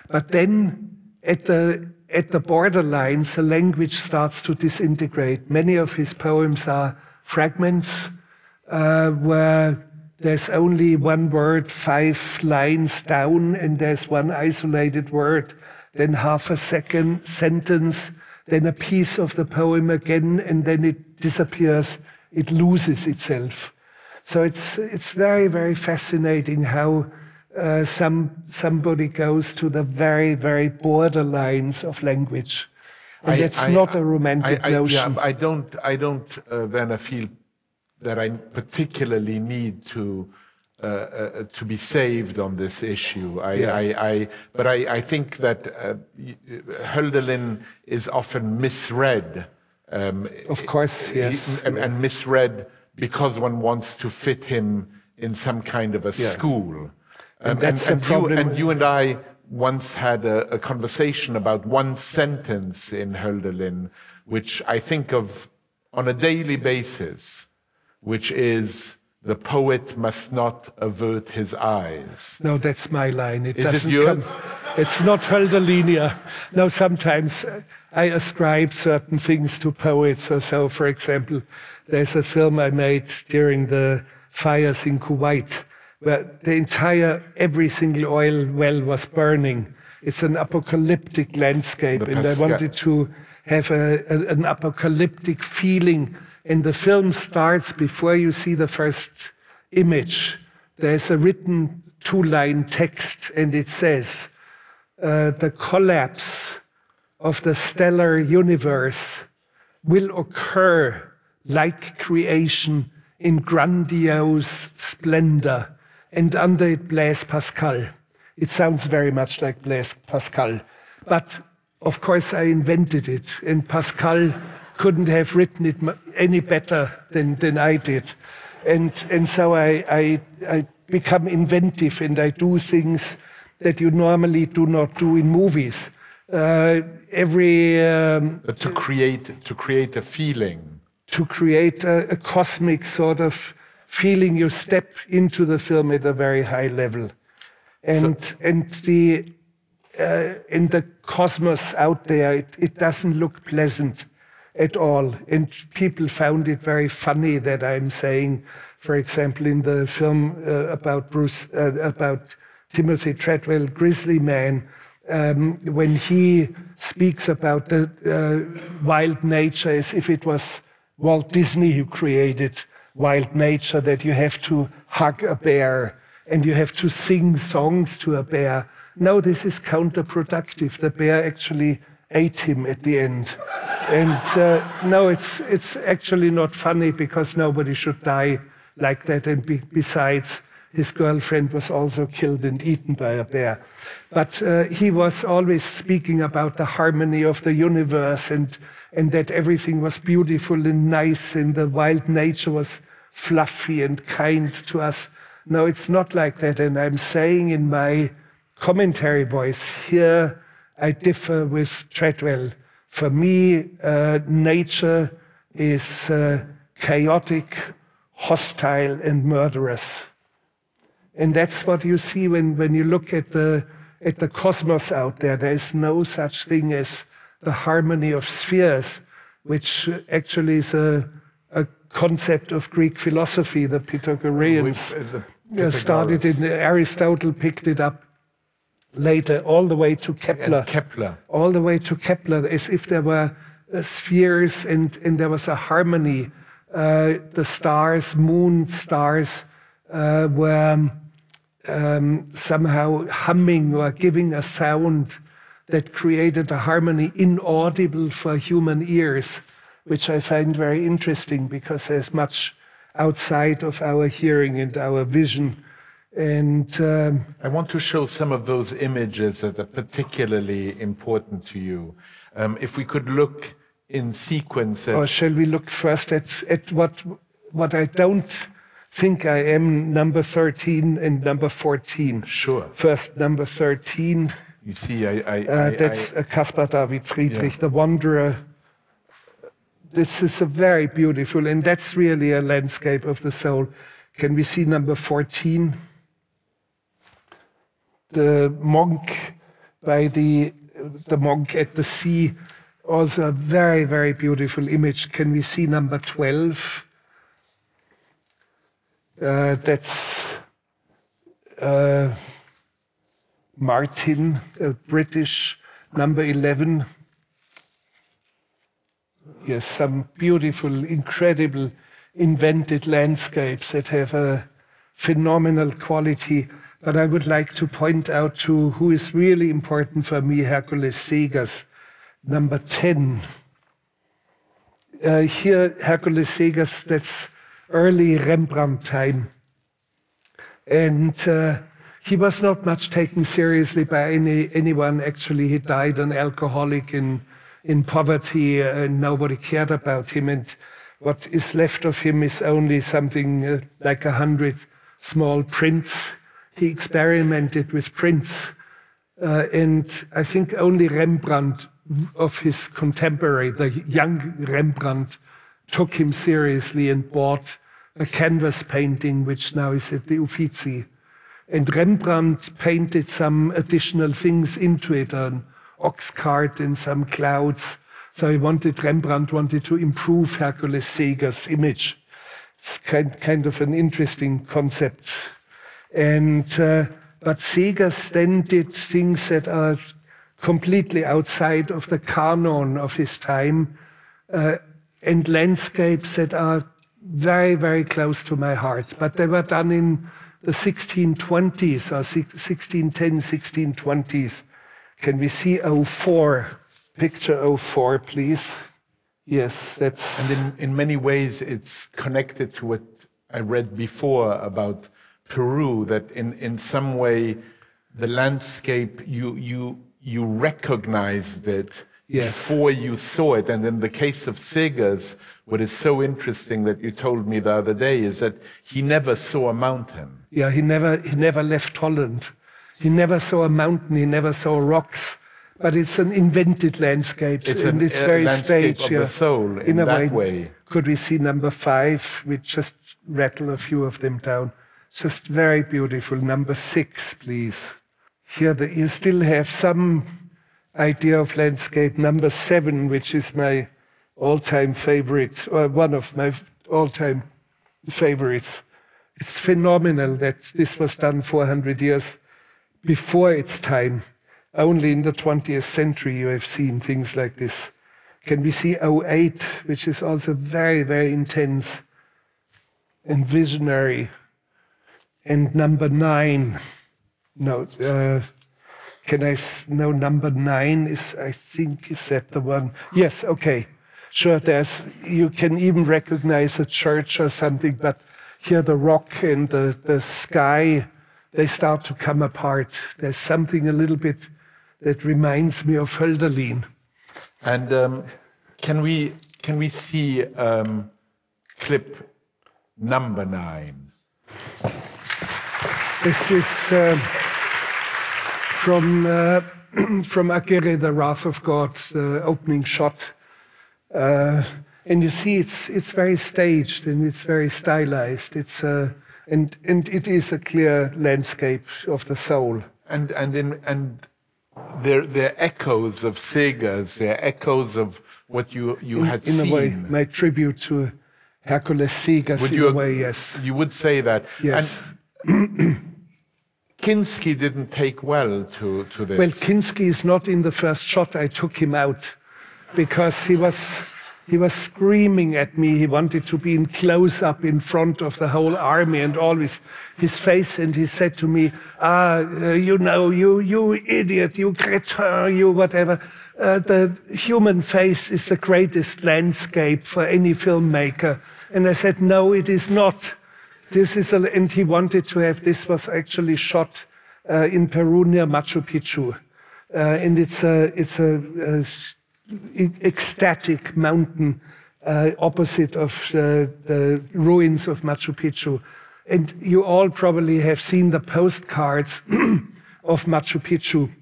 But then at the, at the borderlines, the language starts to disintegrate. Many of his poems are fragments uh, where there's only one word, five lines down, and there's one isolated word, then half a second sentence, then a piece of the poem again, and then it disappears, it loses itself. So it's, it's very, very fascinating how uh, some, somebody goes to the very, very borderlines of language. And I- that's I- not a romantic I, I, notion. Yeah, I don't, I don't, uh, Werner, feel that I particularly need to uh, uh, to be saved on this issue. I, Yeah. I, I, but I, I think that uh, Hölderlin is often misread. Um, Of course, yes. and, and misread because one wants to fit him in some kind of a Yeah. school. And that's a and, you, problem. and you and I once had a, a conversation about one sentence in Hölderlin, which I think of on a daily basis, which is the poet must not avert his eyes. No, that's my line. It Is it doesn't yours? come. It's not Hölderlinia. No, sometimes I ascribe certain things to poets or so. For example, there's a film I made during the fires in Kuwait, where the entire, every single oil well was burning. It's an apocalyptic landscape, The and I wanted to have a, a- an apocalyptic feeling. And the film starts before you see the first image. There's a written two line text, and it says, uh, The collapse of the stellar universe will occur like creation in grandiose splendor. And under it, Blaise Pascal. It sounds very much like Blaise Pascal. But of course, I invented it, and Pascal couldn't have written it any better than, than I did. And, and so I, I, I become inventive and I do things that you normally do not do in movies. Uh, every um, Uh, to create to create a feeling. to create a, a cosmic sort of feeling you step into the film at a very high level. And, so, and the, uh, in the cosmos out there, it, it doesn't look pleasant at all. And people found it very funny that I'm saying, for example, in the film uh, about Bruce, uh, about Timothy Treadwell, Grizzly Man, um, when he speaks about the uh, wild nature as if it was Walt Disney who created wild nature, that you have to hug a bear and you have to sing songs to a bear. No, this is counterproductive. The bear actually ate him at the end. And uh, no, it's, it's actually not funny because nobody should die like that. And be, besides, his girlfriend was also killed and eaten by a bear. But uh, he was always speaking about the harmony of the universe and, and that everything was beautiful and nice and the wild nature was fluffy and kind to us. No, it's not like that. And I'm saying in my commentary voice here, I differ with Treadwell. For me, uh, nature is uh, chaotic, hostile, and murderous. And that's what you see when, when you look at the, at the cosmos out there. There is no such thing as the harmony of spheres, which actually is a, a concept of Greek philosophy. The Pythagoreans uh, started in Aristotle, picked it up later, all the way to Kepler. And Kepler. All the way to Kepler, as if there were uh, spheres and, and there was a harmony. Uh, the stars, moon stars, uh, were um, somehow humming or giving a sound that created a harmony inaudible for human ears, which I find very interesting because there's much outside of our hearing and our vision. And um, I want to show some of those images that are particularly important to you. Um, if we could look in sequence. or shall we look first at, at what, what I don't think I am number 13 and number 14. Sure. First, number 13. You see, I. I, uh, that's I, Caspar David Friedrich, yeah. the wanderer. This is a very beautiful, and that's really a landscape of the soul. Can we see number 14? The monk by the, the monk at the sea, also a very, very beautiful image. Can we see number 12? Uh, that's uh, Martin, a British number 11. Yes, some beautiful, incredible, invented landscapes that have a phenomenal quality. But I would like to point out to who is really important for me, Hercules Segers, number 10. Uh, here, Hercules Segers, that's early Rembrandt time. And uh, he was not much taken seriously by any, anyone. Actually, he died an alcoholic in, in poverty, uh, and nobody cared about him. And what is left of him is only something uh, like a hundred small prints. He experimented with prints. Uh, and I think only Rembrandt of his contemporary, the young Rembrandt, took him seriously and bought a canvas painting, which now is at the Uffizi. And Rembrandt painted some additional things into it, an ox cart and some clouds. So he wanted, Rembrandt wanted to improve Hercules Seger's image. It's kind, kind of an interesting concept. And, uh, but Segers then did things that are completely outside of the canon of his time uh, and landscapes that are very, very close to my heart. But they were done in the 1620s or 1610, 1620s. Can we see 04? Picture 04, please. Yes, that's. And in, in many ways, it's connected to what I read before about Peru, that in, in some way, the landscape, you, you, you recognized it yes. before you saw it. And in the case of Segers, what is so interesting that you told me the other day is that he never saw a mountain. Yeah, he never, he never left Holland. He never saw a mountain, he never saw rocks. But it's an invented landscape, it's an, it's uh, very landscape stage. Of yeah. the soul in, in a way. way. Could we see number five? We just rattle a few of them down. Just very beautiful. Number six, please. Here the, you still have some idea of landscape. Number seven, which is my all-time favorite, or one of my all-time favorites. It's phenomenal that this was done 400 years before its time. Only in the 20th century you have seen things like this. Can we see 08, which is also very, very intense and visionary. And number nine, no, uh, can I, no, number nine is, I think, is that the one? Yes, okay. Sure, there's, you can even recognize a church or something, but here the rock and the, the sky, they start to come apart. There's something a little bit that reminds me of Hölderlin. And um, can we can we see um, clip number nine? This is uh, from uh, from Aguirre, the Wrath of God, the opening shot. Uh, and you see, it's it's very staged and it's very stylized. It's uh, and and it is a clear landscape of the soul. And and in and they're, they're echoes of Segers, they're echoes of what you, you in, had in seen. a way, my tribute to Hercules would in you, a way, yes. You would say that. Yes. And Kinski didn't take well to, to this. Well, Kinski is not in the first shot. I took him out because he was he was screaming at me. He wanted to be in close up in front of the whole army and always his face. And he said to me, Ah, uh, you know, you, you idiot, you cretin, you whatever. Uh, the human face is the greatest landscape for any filmmaker. And I said, No, it is not. This is a, and he wanted to have, this was actually shot uh, in Peru near Machu Picchu. Uh, and it's a, it's a, a ecstatic mountain uh, opposite of the, the, ruins of Machu Picchu. And you all probably have seen the postcards of Machu Picchu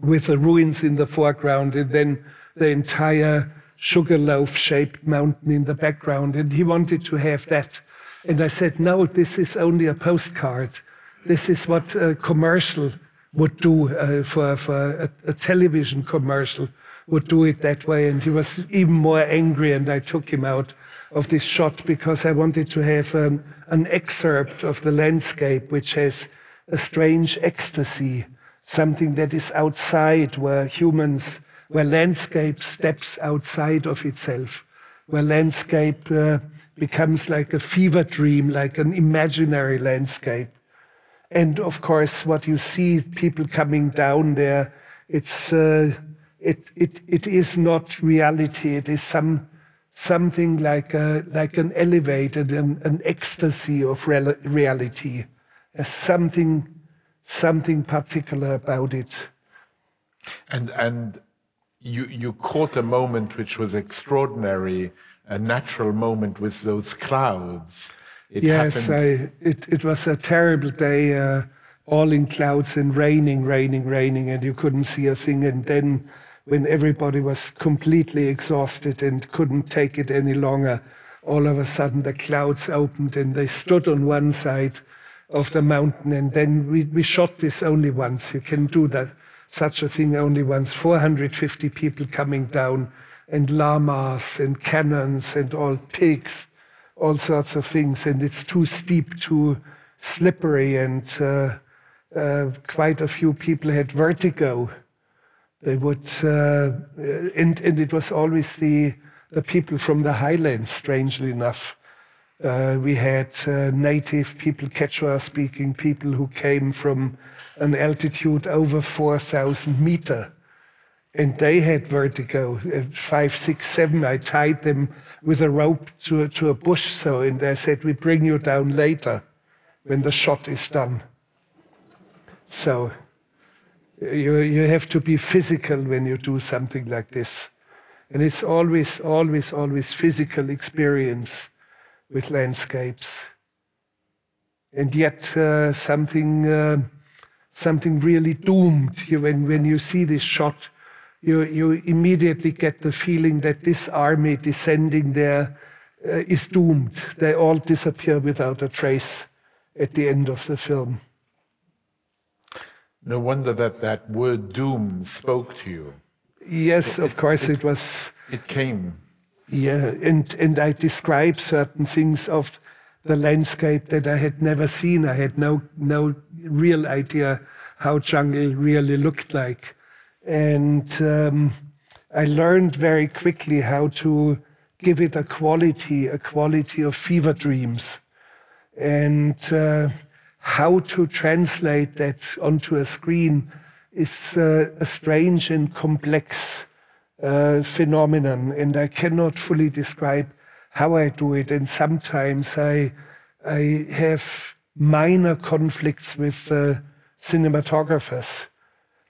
with the ruins in the foreground and then the entire sugarloaf shaped mountain in the background. And he wanted to have that. And I said, no, this is only a postcard. This is what a commercial would do uh, for, for a, a television commercial would do it that way. And he was even more angry, and I took him out of this shot because I wanted to have um, an excerpt of the landscape which has a strange ecstasy, something that is outside where humans, where landscape steps outside of itself, where landscape uh, becomes like a fever dream, like an imaginary landscape. And of course, what you see, people coming down there, it's. Uh, it, it, it is not reality. It is some, something like, a, like an elevated, an, an ecstasy of real, reality. There's something, something particular about it. And, and you, you caught a moment which was extraordinary, a natural moment with those clouds. It yes, I, it, it was a terrible day, uh, all in clouds and raining, raining, raining, and you couldn't see a thing. And then when everybody was completely exhausted and couldn't take it any longer, all of a sudden the clouds opened and they stood on one side of the mountain. And then we, we shot this only once. You can do that, such a thing only once. 450 people coming down, and llamas and cannons and all pigs, all sorts of things. And it's too steep, too slippery, and uh, uh, quite a few people had vertigo they would, uh, and, and it was always the, the people from the highlands, strangely enough. Uh, we had uh, native people, Quechua speaking people who came from an altitude over 4,000 meter. And they had vertigo, uh, five, six, seven. I tied them with a rope to, to a bush. So, and I said, We bring you down later when the shot is done. So, you, you have to be physical when you do something like this. And it's always, always, always physical experience with landscapes. And yet, uh, something, uh, something really doomed. When, when you see this shot, you, you immediately get the feeling that this army descending there uh, is doomed. They all disappear without a trace at the end of the film. No wonder that that word doom spoke to you. Yes, of course it, was. It came. Yeah, and, and I describe certain things of the landscape that I had never seen. I had no, no real idea how jungle really looked like. And um, I learned very quickly how to give it a quality, a quality of fever dreams. And uh, how to translate that onto a screen is uh, a strange and complex uh, phenomenon, and I cannot fully describe how I do it. And sometimes I, I have minor conflicts with uh, cinematographers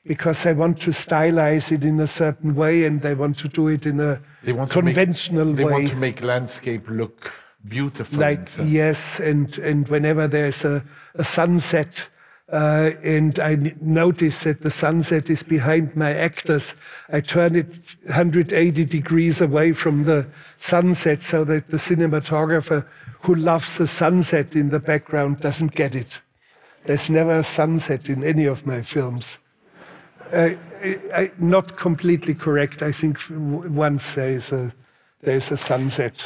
because they want to stylize it in a certain way, and they want to do it in a conventional make, they way. They want to make landscape look beautiful. Like yes, and and whenever there's a, a sunset, uh, and I notice that the sunset is behind my actors, I turn it 180 degrees away from the sunset so that the cinematographer who loves the sunset in the background doesn't get it. There's never a sunset in any of my films. Uh, I, not completely correct. I think once there's a, there's a sunset.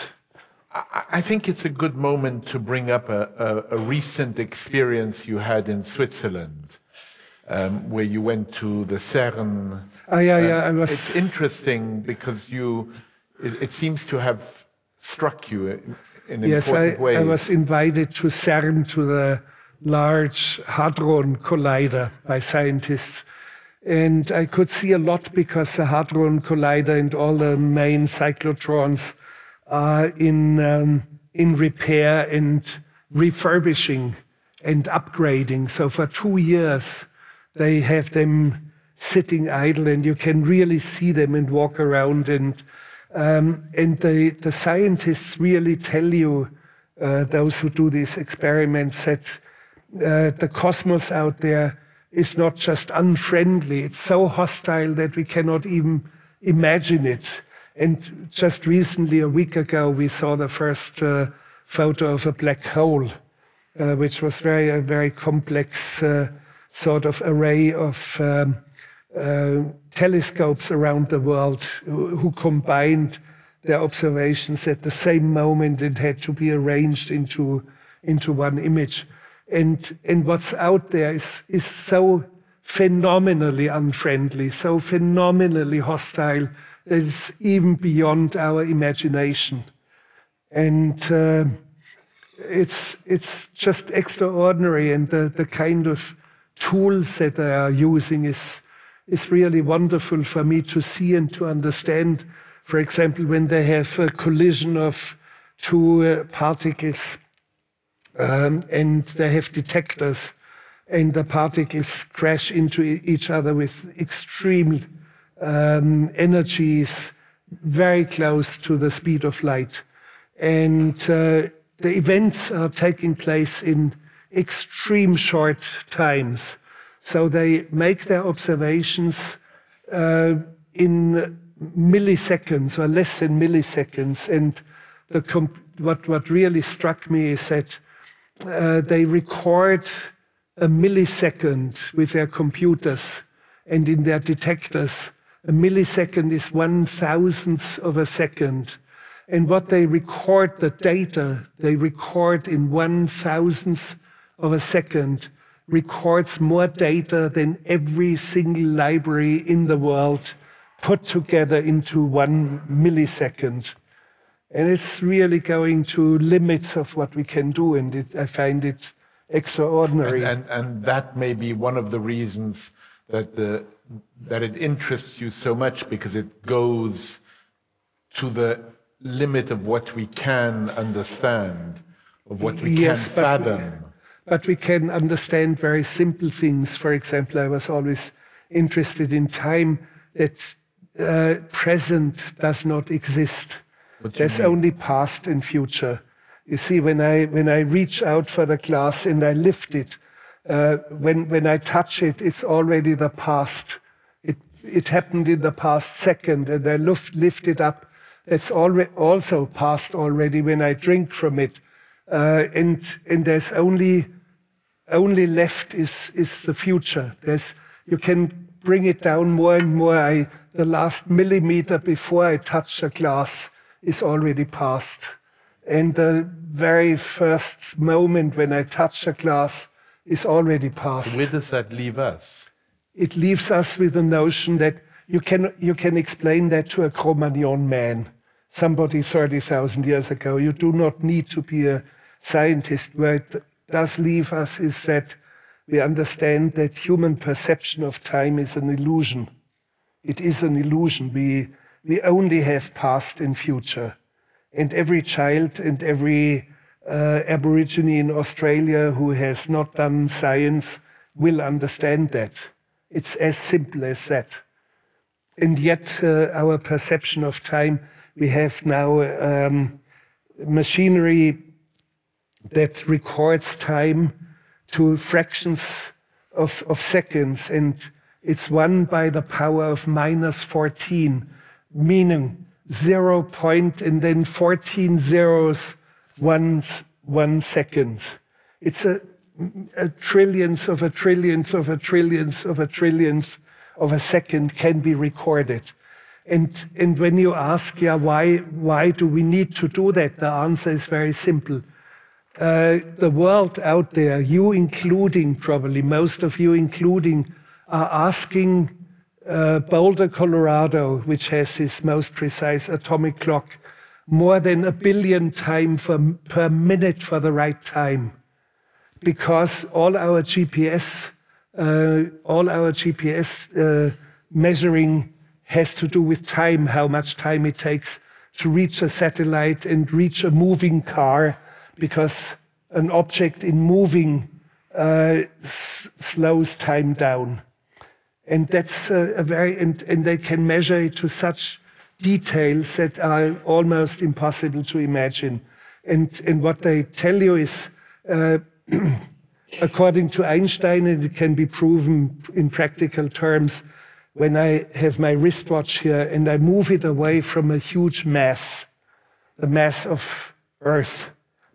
I think it's a good moment to bring up a, a, a recent experience you had in Switzerland, um, where you went to the CERN. Oh, yeah, yeah. I was... It's interesting because you, it, it seems to have struck you in, in yes, important I, ways. I was invited to CERN, to the Large Hadron Collider by scientists. And I could see a lot because the Hadron Collider and all the main cyclotrons are in, um, in repair and refurbishing and upgrading. So for two years, they have them sitting idle, and you can really see them and walk around. And, um, and the, the scientists really tell you, uh, those who do these experiments, that uh, the cosmos out there is not just unfriendly, it's so hostile that we cannot even imagine it. And just recently, a week ago, we saw the first uh, photo of a black hole, uh, which was very a very complex uh, sort of array of um, uh, telescopes around the world who, who, combined their observations at the same moment and had to be arranged into into one image. And and what's out there is is so phenomenally unfriendly, so phenomenally hostile that is even beyond our imagination. And uh, it's, it's just extraordinary. And the, the kind of tools that they are using is, is really wonderful for me to see and to understand. For example, when they have a collision of two uh, particles um, and they have detectors and the particles crash into each other with extreme um, energies very close to the speed of light. And uh, the events are taking place in extreme short times. So they make their observations uh, in milliseconds or less than milliseconds. And what, what really struck me is that uh, they record a millisecond with their computers and in their detectors a millisecond is one thousandth of a second. And what they record, the data they record in one thousandth of a second, records more data than every single library in the world put together into one millisecond. And it's really going to limits of what we can do, and it, I find it extraordinary. And, and, and that may be one of the reasons that the that it interests you so much because it goes to the limit of what we can understand, of what we yes, can fathom. But we can understand very simple things. For example, I was always interested in time that uh, present does not exist. There's only past and future. You see, when I when I reach out for the glass and I lift it, uh, when, when I touch it, it's already the past. It, it happened in the past second, and I lift, lift it up It's already also past already when I drink from it. Uh, and, and there's only, only left is, is the future. There's, you can bring it down more and more. I, the last millimeter before I touch a glass is already past. And the very first moment when I touch a glass is already past. So where does that leave us? It leaves us with the notion that you can, you can explain that to a Cro-Magnon man, somebody 30,000 years ago. You do not need to be a scientist. Where it does leave us is that we understand that human perception of time is an illusion. It is an illusion. We, we only have past and future. And every child and every uh, Aborigine in Australia who has not done science will understand that. It's as simple as that. And yet, uh, our perception of time, we have now um, machinery that records time to fractions of, of seconds, and it's one by the power of minus 14, meaning zero point and then 14 zeros, one, one second. It's a, a trillions of a trillions of a trillions of a trillions of a second can be recorded. And, and when you ask, yeah, why, why do we need to do that? The answer is very simple. Uh, the world out there, you including probably, most of you including, are asking uh, Boulder, Colorado, which has its most precise atomic clock, more than a billion times per minute for the right time. Because all our GPS, uh, all our GPS uh, measuring has to do with time, how much time it takes to reach a satellite and reach a moving car, because an object in moving uh, slows time down. And that's a, very, and, and they can measure it to such details that are almost impossible to imagine. And, and what they tell you is, uh, according to Einstein, and it can be proven in practical terms, when I have my wristwatch here and I move it away from a huge mass, the mass of Earth,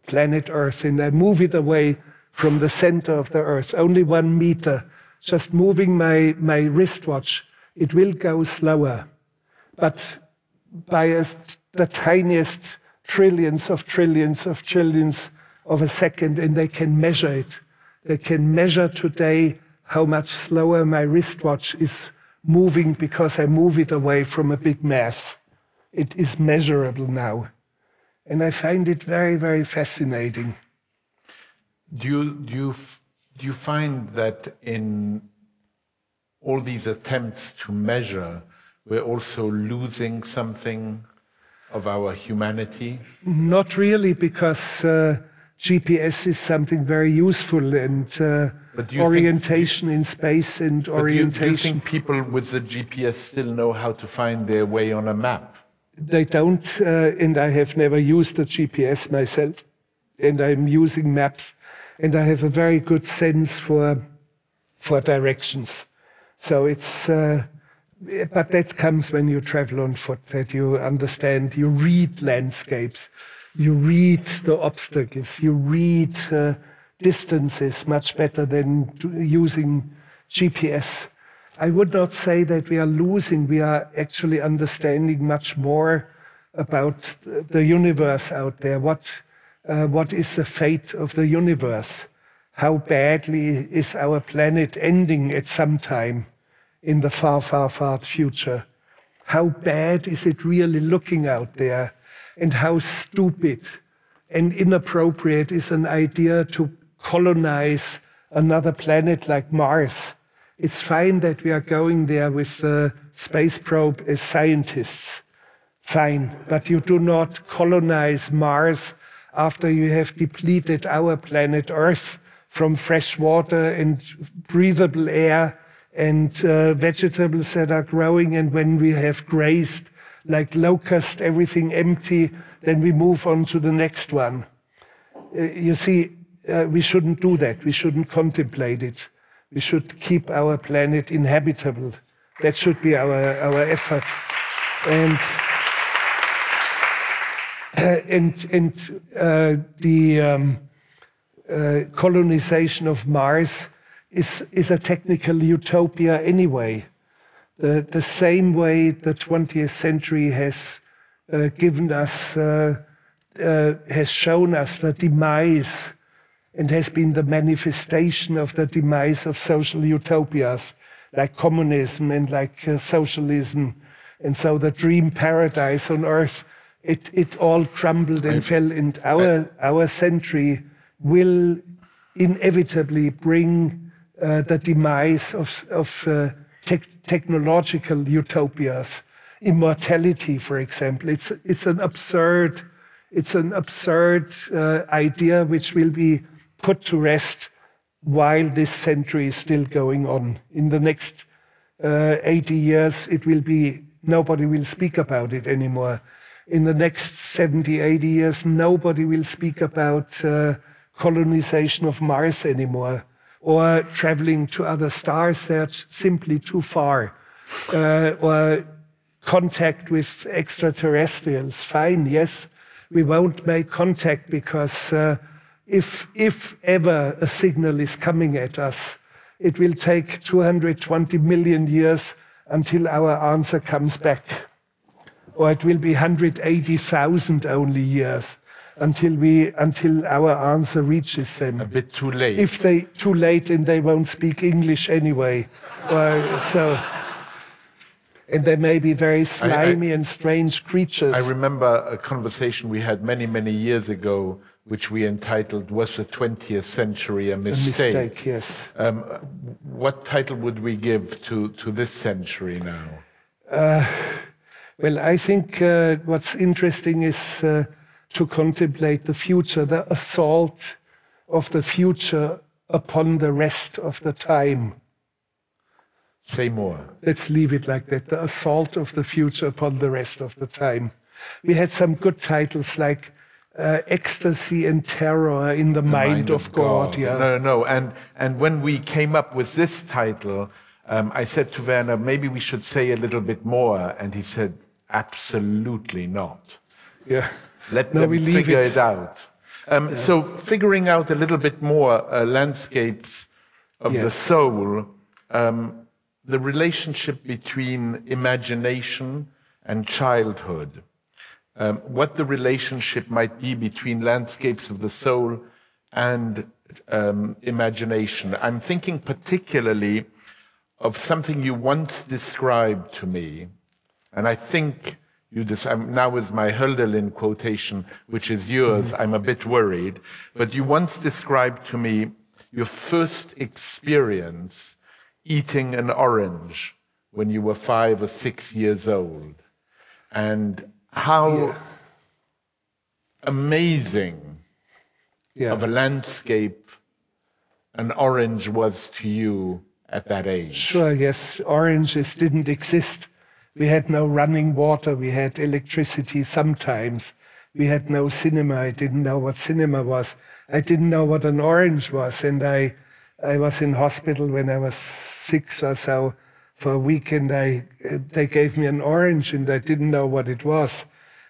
planet Earth, and I move it away from the center of the Earth, only one meter, just moving my, my wristwatch, it will go slower. But by a, the tiniest trillions of trillions of trillions of a second, and they can measure it. They can measure today how much slower my wristwatch is moving because I move it away from a big mass. It is measurable now. And I find it very, very fascinating. Do you, do you do you find that in all these attempts to measure, we're also losing something of our humanity? Not really, because uh, GPS is something very useful and uh, orientation think, in space and orientation. Do you, do you think people with the GPS still know how to find their way on a map? They don't, uh, and I have never used a GPS myself, and I'm using maps and I have a very good sense for for directions. So it's, uh, but that comes when you travel on foot. That you understand, you read landscapes, you read the obstacles, you read uh, distances much better than using GPS. I would not say that we are losing. We are actually understanding much more about the universe out there. What uh, what is the fate of the universe? How badly is our planet ending at some time in the far, far, far future? How bad is it really looking out there? And how stupid and inappropriate is an idea to colonize another planet like Mars? It's fine that we are going there with the space probe as scientists. Fine. But you do not colonize Mars after you have depleted our planet Earth from fresh water and breathable air and uh, vegetables that are growing. And when we have grazed like locust, everything empty, then we move on to the next one. Uh, you see, uh, we shouldn't do that. We shouldn't contemplate it. We should keep our planet inhabitable. That should be our, our effort. And and and uh, the um, uh, colonization of Mars is, is a technical utopia anyway. The, the same way the 20th century has uh, given us, uh, uh, has shown us the demise and has been the manifestation of the demise of social utopias like communism and like uh, socialism. And so the dream paradise on earth, it, it all crumbled and I, fell. And our, I, our century will inevitably bring uh, the demise of, of uh, te technological utopias. Immortality, for example, it's, it's an absurd, it's an absurd uh, idea which will be put to rest while this century is still going on. In the next uh, 80 years, it will be nobody will speak about it anymore. In the next 70, 80 years, nobody will speak about uh, colonization of Mars anymore or traveling to other stars. They're simply too far. Uh, or contact with extraterrestrials. Fine, yes, we won't make contact because uh, if, if ever a signal is coming at us, it will take 220 million years until our answer comes back. Or it will be 180,000 only years until we until our answer reaches them. A bit too late. If they too late and they won't speak English anyway. Uh, so and they may be very slimy I, I, and strange creatures. I remember a conversation we had many, many years ago which we entitled Was the 20th Century a Mistake? A mistake, yes. Um, what title would we give to, to this century now? Uh, well, I think uh, what's interesting is uh, to contemplate the future, the assault of the future upon the rest of the time. Say more. Let's leave it like that the assault of the future upon the rest of the time. We had some good titles like uh, ecstasy and terror in the, the mind, mind, of, of God. God. Yeah. No, no, and and when we came up with this title, um, I said to Werner, maybe we should say a little bit more, and he said, absolutely not. Yeah. Let no, them figure it. it out. Um, yeah. So, figuring out a little bit more uh, landscapes of yes. the soul, um, the relationship between imagination and childhood um, what the relationship might be between landscapes of the soul and um, imagination. I'm thinking particularly of something you once described to me, and I think you des- now with my Hölderlin quotation, which is yours, mm-hmm. I'm a bit worried, but you once described to me your first experience eating an orange when you were five or six years old. And how yeah. amazing yeah. of a landscape an orange was to you at that age. Sure, yes. Oranges didn't exist. We had no running water, we had electricity sometimes. We had no cinema. I didn't know what cinema was. I didn't know what an orange was. And I, I was in hospital when I was six or so for a week and I, they gave me an orange and I didn't know what it was.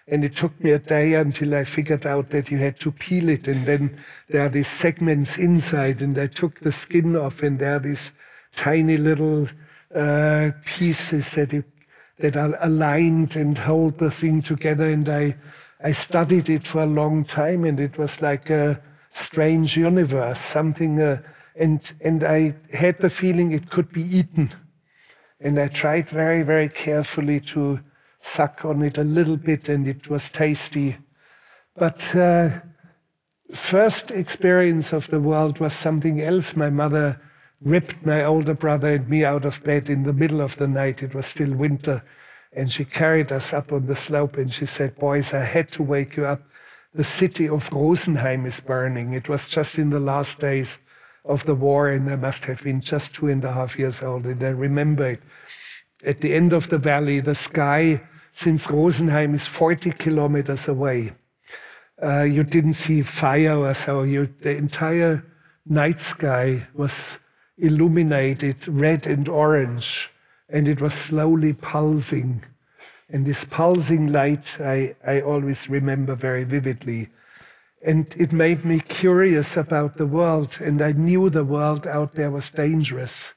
And it took me a day until I figured out that you had to peel it. And then there are these segments inside and I took the skin off and there are these tiny little uh, pieces that, you, that are aligned and hold the thing together. And I, I studied it for a long time and it was like a strange universe, something, uh, and, and I had the feeling it could be eaten. And I tried very, very carefully to suck on it a little bit, and it was tasty. But uh, first experience of the world was something else. My mother ripped my older brother and me out of bed in the middle of the night. It was still winter. And she carried us up on the slope and she said, Boys, I had to wake you up. The city of Rosenheim is burning. It was just in the last days of the war, and I must have been just two and a half years old. And I remember it. At the end of the valley, the sky, since Rosenheim is 40 kilometers away, uh, you didn't see fire or so. You, the entire night sky was illuminated red and orange, and it was slowly pulsing. And this pulsing light, I, I always remember very vividly. And it made me curious about the world. And I knew the world out there was dangerous.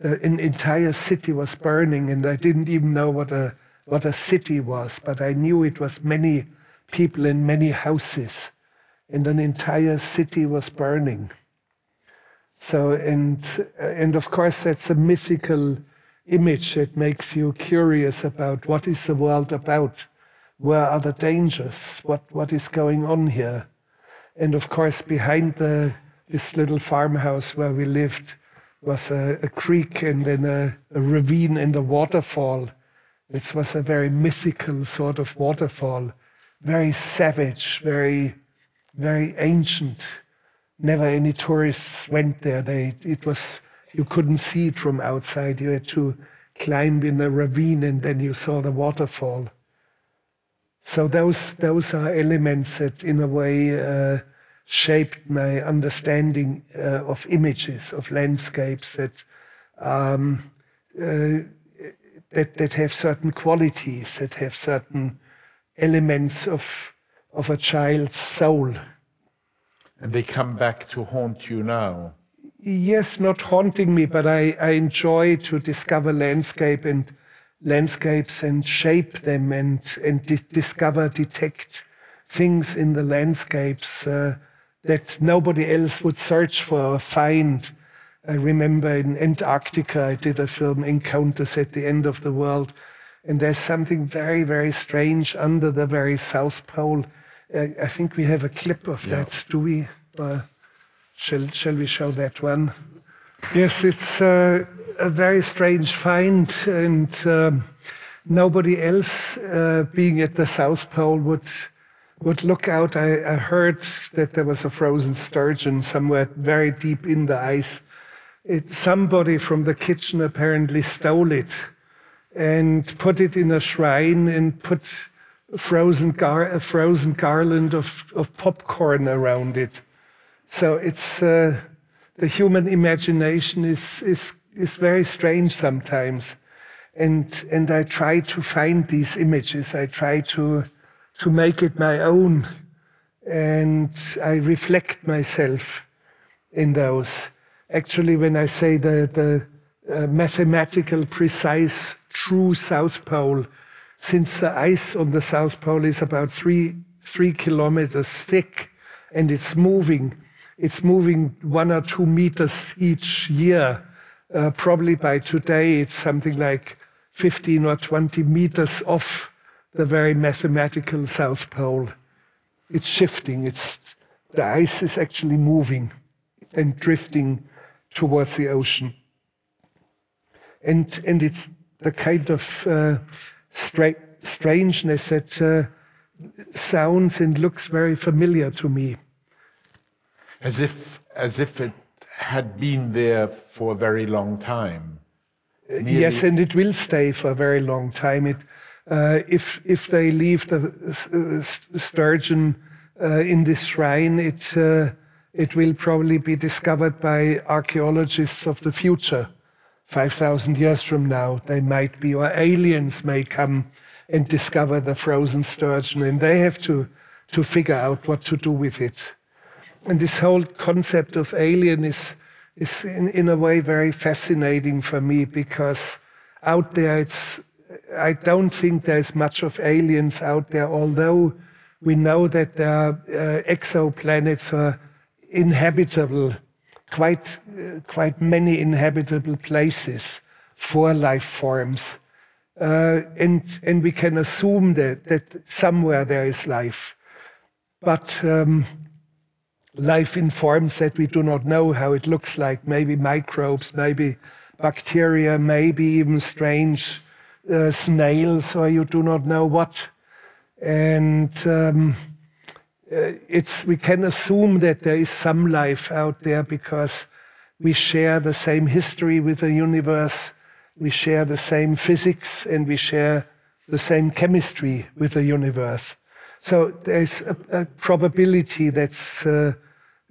an entire city was burning, and I didn't even know what a, what a city was, but I knew it was many people in many houses, and an entire city was burning. So, and, uh, and of course, that's a mythical image It makes you curious about what is the world about? Where are the dangers? What, what is going on here? And of course, behind the, this little farmhouse where we lived was a, a creek and then a, a ravine and a waterfall. It was a very mythical sort of waterfall, very savage, very, very ancient. Never any tourists went there. They, it was you couldn't see it from outside. You had to climb in a ravine and then you saw the waterfall. So those, those are elements that, in a way, uh, shaped my understanding uh, of images, of landscapes that, um, uh, that, that have certain qualities, that have certain elements of, of a child's soul. And they come back to haunt you now yes, not haunting me, but I, I enjoy to discover landscape and landscapes and shape them and, and di discover, detect things in the landscapes uh, that nobody else would search for or find. I remember in Antarctica, I did a film, Encounters at the End of the World, and there's something very, very strange under the very South Pole. I, I think we have a clip of yeah. that. Do we? Uh, Shall, shall we show that one? Yes, it's uh, a very strange find, and um, nobody else uh, being at the South Pole would would look out. I, I, heard that there was a frozen sturgeon somewhere very deep in the ice. It, somebody from the kitchen apparently stole it and put it in a shrine and put frozen, gar, a frozen garland of, of popcorn around it. So it's uh, the human imagination is, is, is very strange sometimes. And, and I try to find these images. I try to, to make it my own. And I reflect myself in those. Actually, when I say the, the uh, mathematical, precise, true South Pole, since the ice on the South Pole is about three, three kilometers thick and it's moving, it's moving one or two meters each year. Uh, probably by today, it's something like 15 or 20 meters off the very mathematical South Pole. It's shifting. It's, the ice is actually moving and drifting towards the ocean. And, and it's the kind of uh, stra strangeness that uh, sounds and looks very familiar to me as if as if it had been there for a very long time. Nearly. Yes, and it will stay for a very long time. It, uh, if if they leave the uh, sturgeon uh, in this shrine, it uh, it will probably be discovered by archaeologists of the future. Five thousand years from now, they might be, or aliens may come and discover the frozen sturgeon, and they have to to figure out what to do with it. And this whole concept of alien is, is in, in a way very fascinating for me because out there it's I don't think there's much of aliens out there, although we know that there are uh, exoplanets or inhabitable, quite, uh, quite many inhabitable places for life forms. Uh, and, and we can assume that, that somewhere there is life. But um, life in forms that we do not know how it looks like, maybe microbes, maybe bacteria, maybe even strange uh, snails, or you do not know what. And um, it's, we can assume that there is some life out there because we share the same history with the universe, we share the same physics, and we share the same chemistry with the universe. So there's a, a probability that's uh,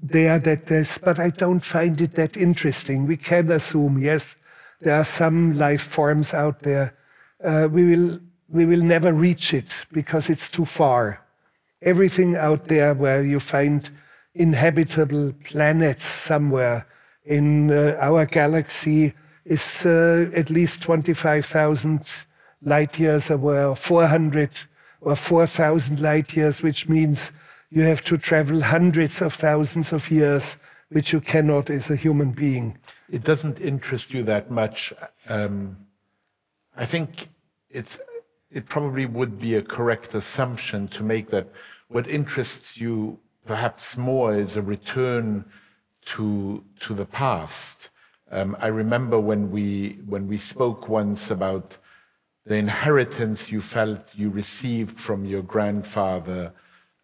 there that there's, but I don't find it that interesting. We can assume, yes, there are some life forms out there. Uh, we will we will never reach it because it's too far. Everything out there where you find inhabitable planets somewhere in uh, our galaxy is uh, at least 25,000 light years away, or 400 or 4,000 light years, which means you have to travel hundreds of thousands of years, which you cannot as a human being. It doesn't interest you that much. Um, I think it's, it probably would be a correct assumption to make that what interests you perhaps more is a return to, to the past. Um, I remember when we, when we spoke once about the inheritance you felt you received from your grandfather,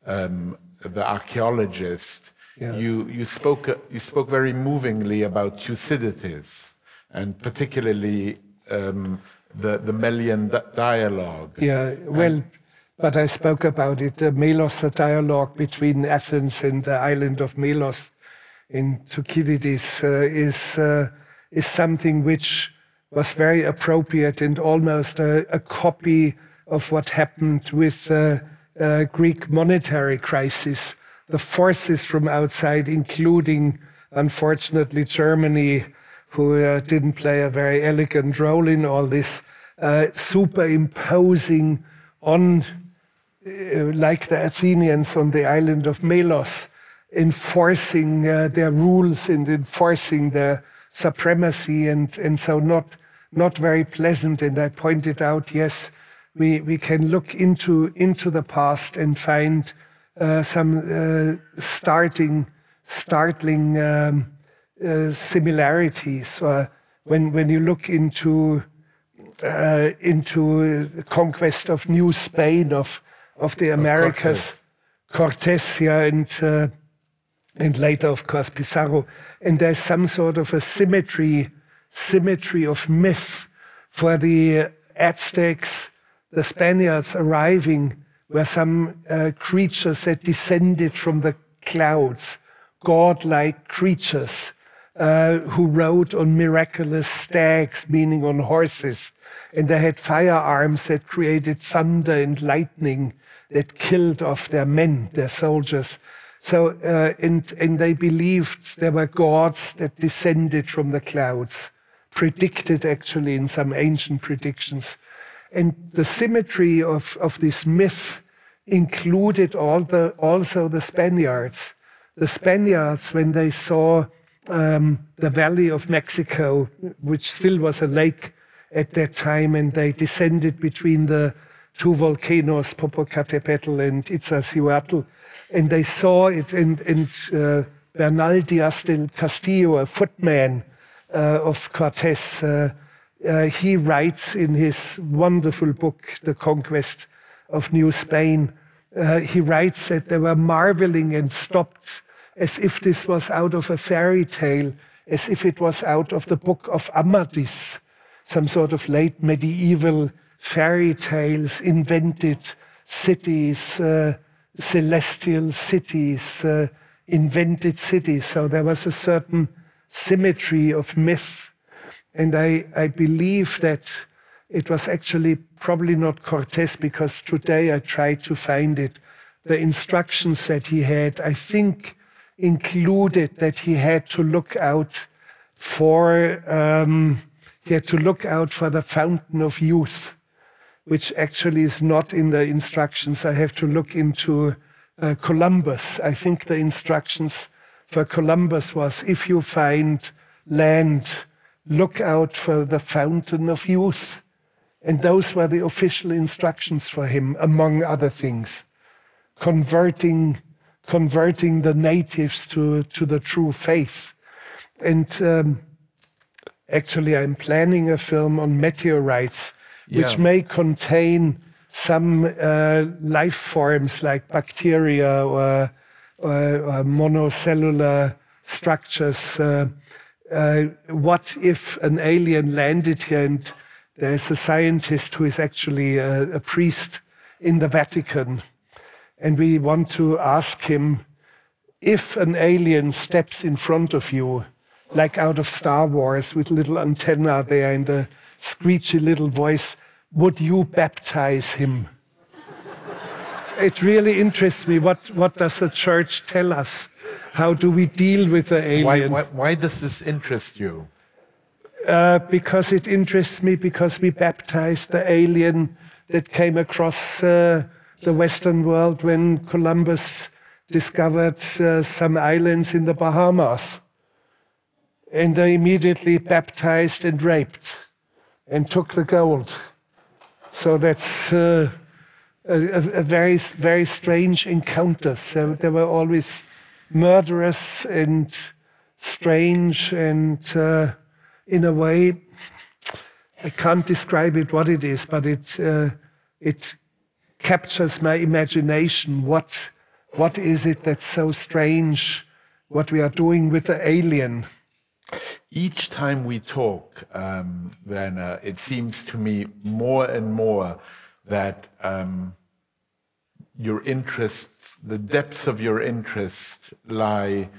um, the archaeologist. Yeah. You, you, spoke, you spoke very movingly about Thucydides and particularly um, the, the Melian dialogue. Yeah, well, and, but I spoke about it, the Melos dialogue between Athens and the island of Melos in Thucydides uh, is, uh, is something which was very appropriate and almost a, a copy of what happened with the uh, Greek monetary crisis. The forces from outside, including, unfortunately, Germany, who uh, didn't play a very elegant role in all this, uh, superimposing on, uh, like the Athenians on the island of Melos, enforcing uh, their rules and enforcing their supremacy, and, and so not, not very pleasant. And I pointed out, yes, we, we can look into, into the past and find uh, some uh, starting, startling um, uh, similarities. when, when you look into, uh, into the conquest of New Spain, of, of the Americas, Cortes, yeah, and uh, and later, of course, Pizarro. And there's some sort of a symmetry, symmetry of myth for the Aztecs, the Spaniards arriving were some uh, creatures that descended from the clouds, godlike creatures uh, who rode on miraculous stags, meaning on horses. And they had firearms that created thunder and lightning that killed off their men, their soldiers. So, uh, and, and they believed there were gods that descended from the clouds, predicted actually in some ancient predictions. And the symmetry of, of this myth included all the, also the Spaniards. The Spaniards, when they saw um, the Valley of Mexico, which still was a lake at that time, and they descended between the two volcanoes, Popocatépetl and Iztaccíhuatl, and they saw it, and, and uh, Bernal Diaz del Castillo, a footman uh, of Cortes, uh, uh, he writes in his wonderful book, The Conquest of New Spain, uh, he writes that they were marveling and stopped as if this was out of a fairy tale, as if it was out of the book of Amadis, some sort of late medieval fairy tales, invented cities, uh, celestial cities, uh, invented cities. So there was a certain symmetry of myth. And I, I believe that it was actually probably not Cortes because today I tried to find it. The instructions that he had, I think, included that he had to look out for um, he had to look out for the fountain of youth which actually is not in the instructions. I have to look into uh, Columbus. I think the instructions for Columbus was if you find land, look out for the fountain of youth. And those were the official instructions for him, among other things. Converting, converting the natives to, to the true faith. And um, actually, I'm planning a film on meteorites which yeah. may contain some uh, life forms like bacteria or, or, or monocellular structures. Uh, uh, what if an alien landed here and there's a scientist who is actually a, a priest in the Vatican, and we want to ask him if an alien steps in front of you, like out of Star Wars with little antenna there and the screechy little voice, would you baptize him? it really interests me. What, what does the church tell us? How do we deal with the alien? Why, why, why does this interest you? Uh, because it interests me because we baptized the alien that came across uh, the Western world when Columbus discovered uh, some islands in the Bahamas. And they immediately baptized and raped and took the gold. So that's uh, a, a, very, very strange encounter. So there were always murderous and strange and uh, in a way, I can't describe it what it is, but it, uh, it captures my imagination. What, what is it that's so strange, what we are doing with the alien? Each time we talk, um, Werner, it seems to me more and more that um, your interests, the depths of your interest lie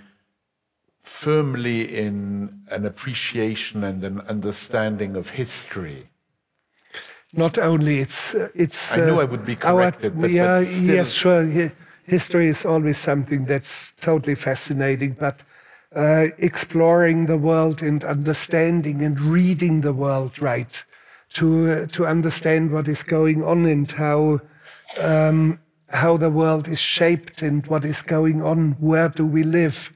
firmly in an appreciation and an understanding of history. Not only it's uh, it's. I know uh, I would be corrected, our, but, yeah, but yes, sure. History is always something that's totally fascinating, but uh, exploring the world and understanding and reading the world right to uh, to understand what is going on and how um, how the world is shaped and what is going on. Where do we live?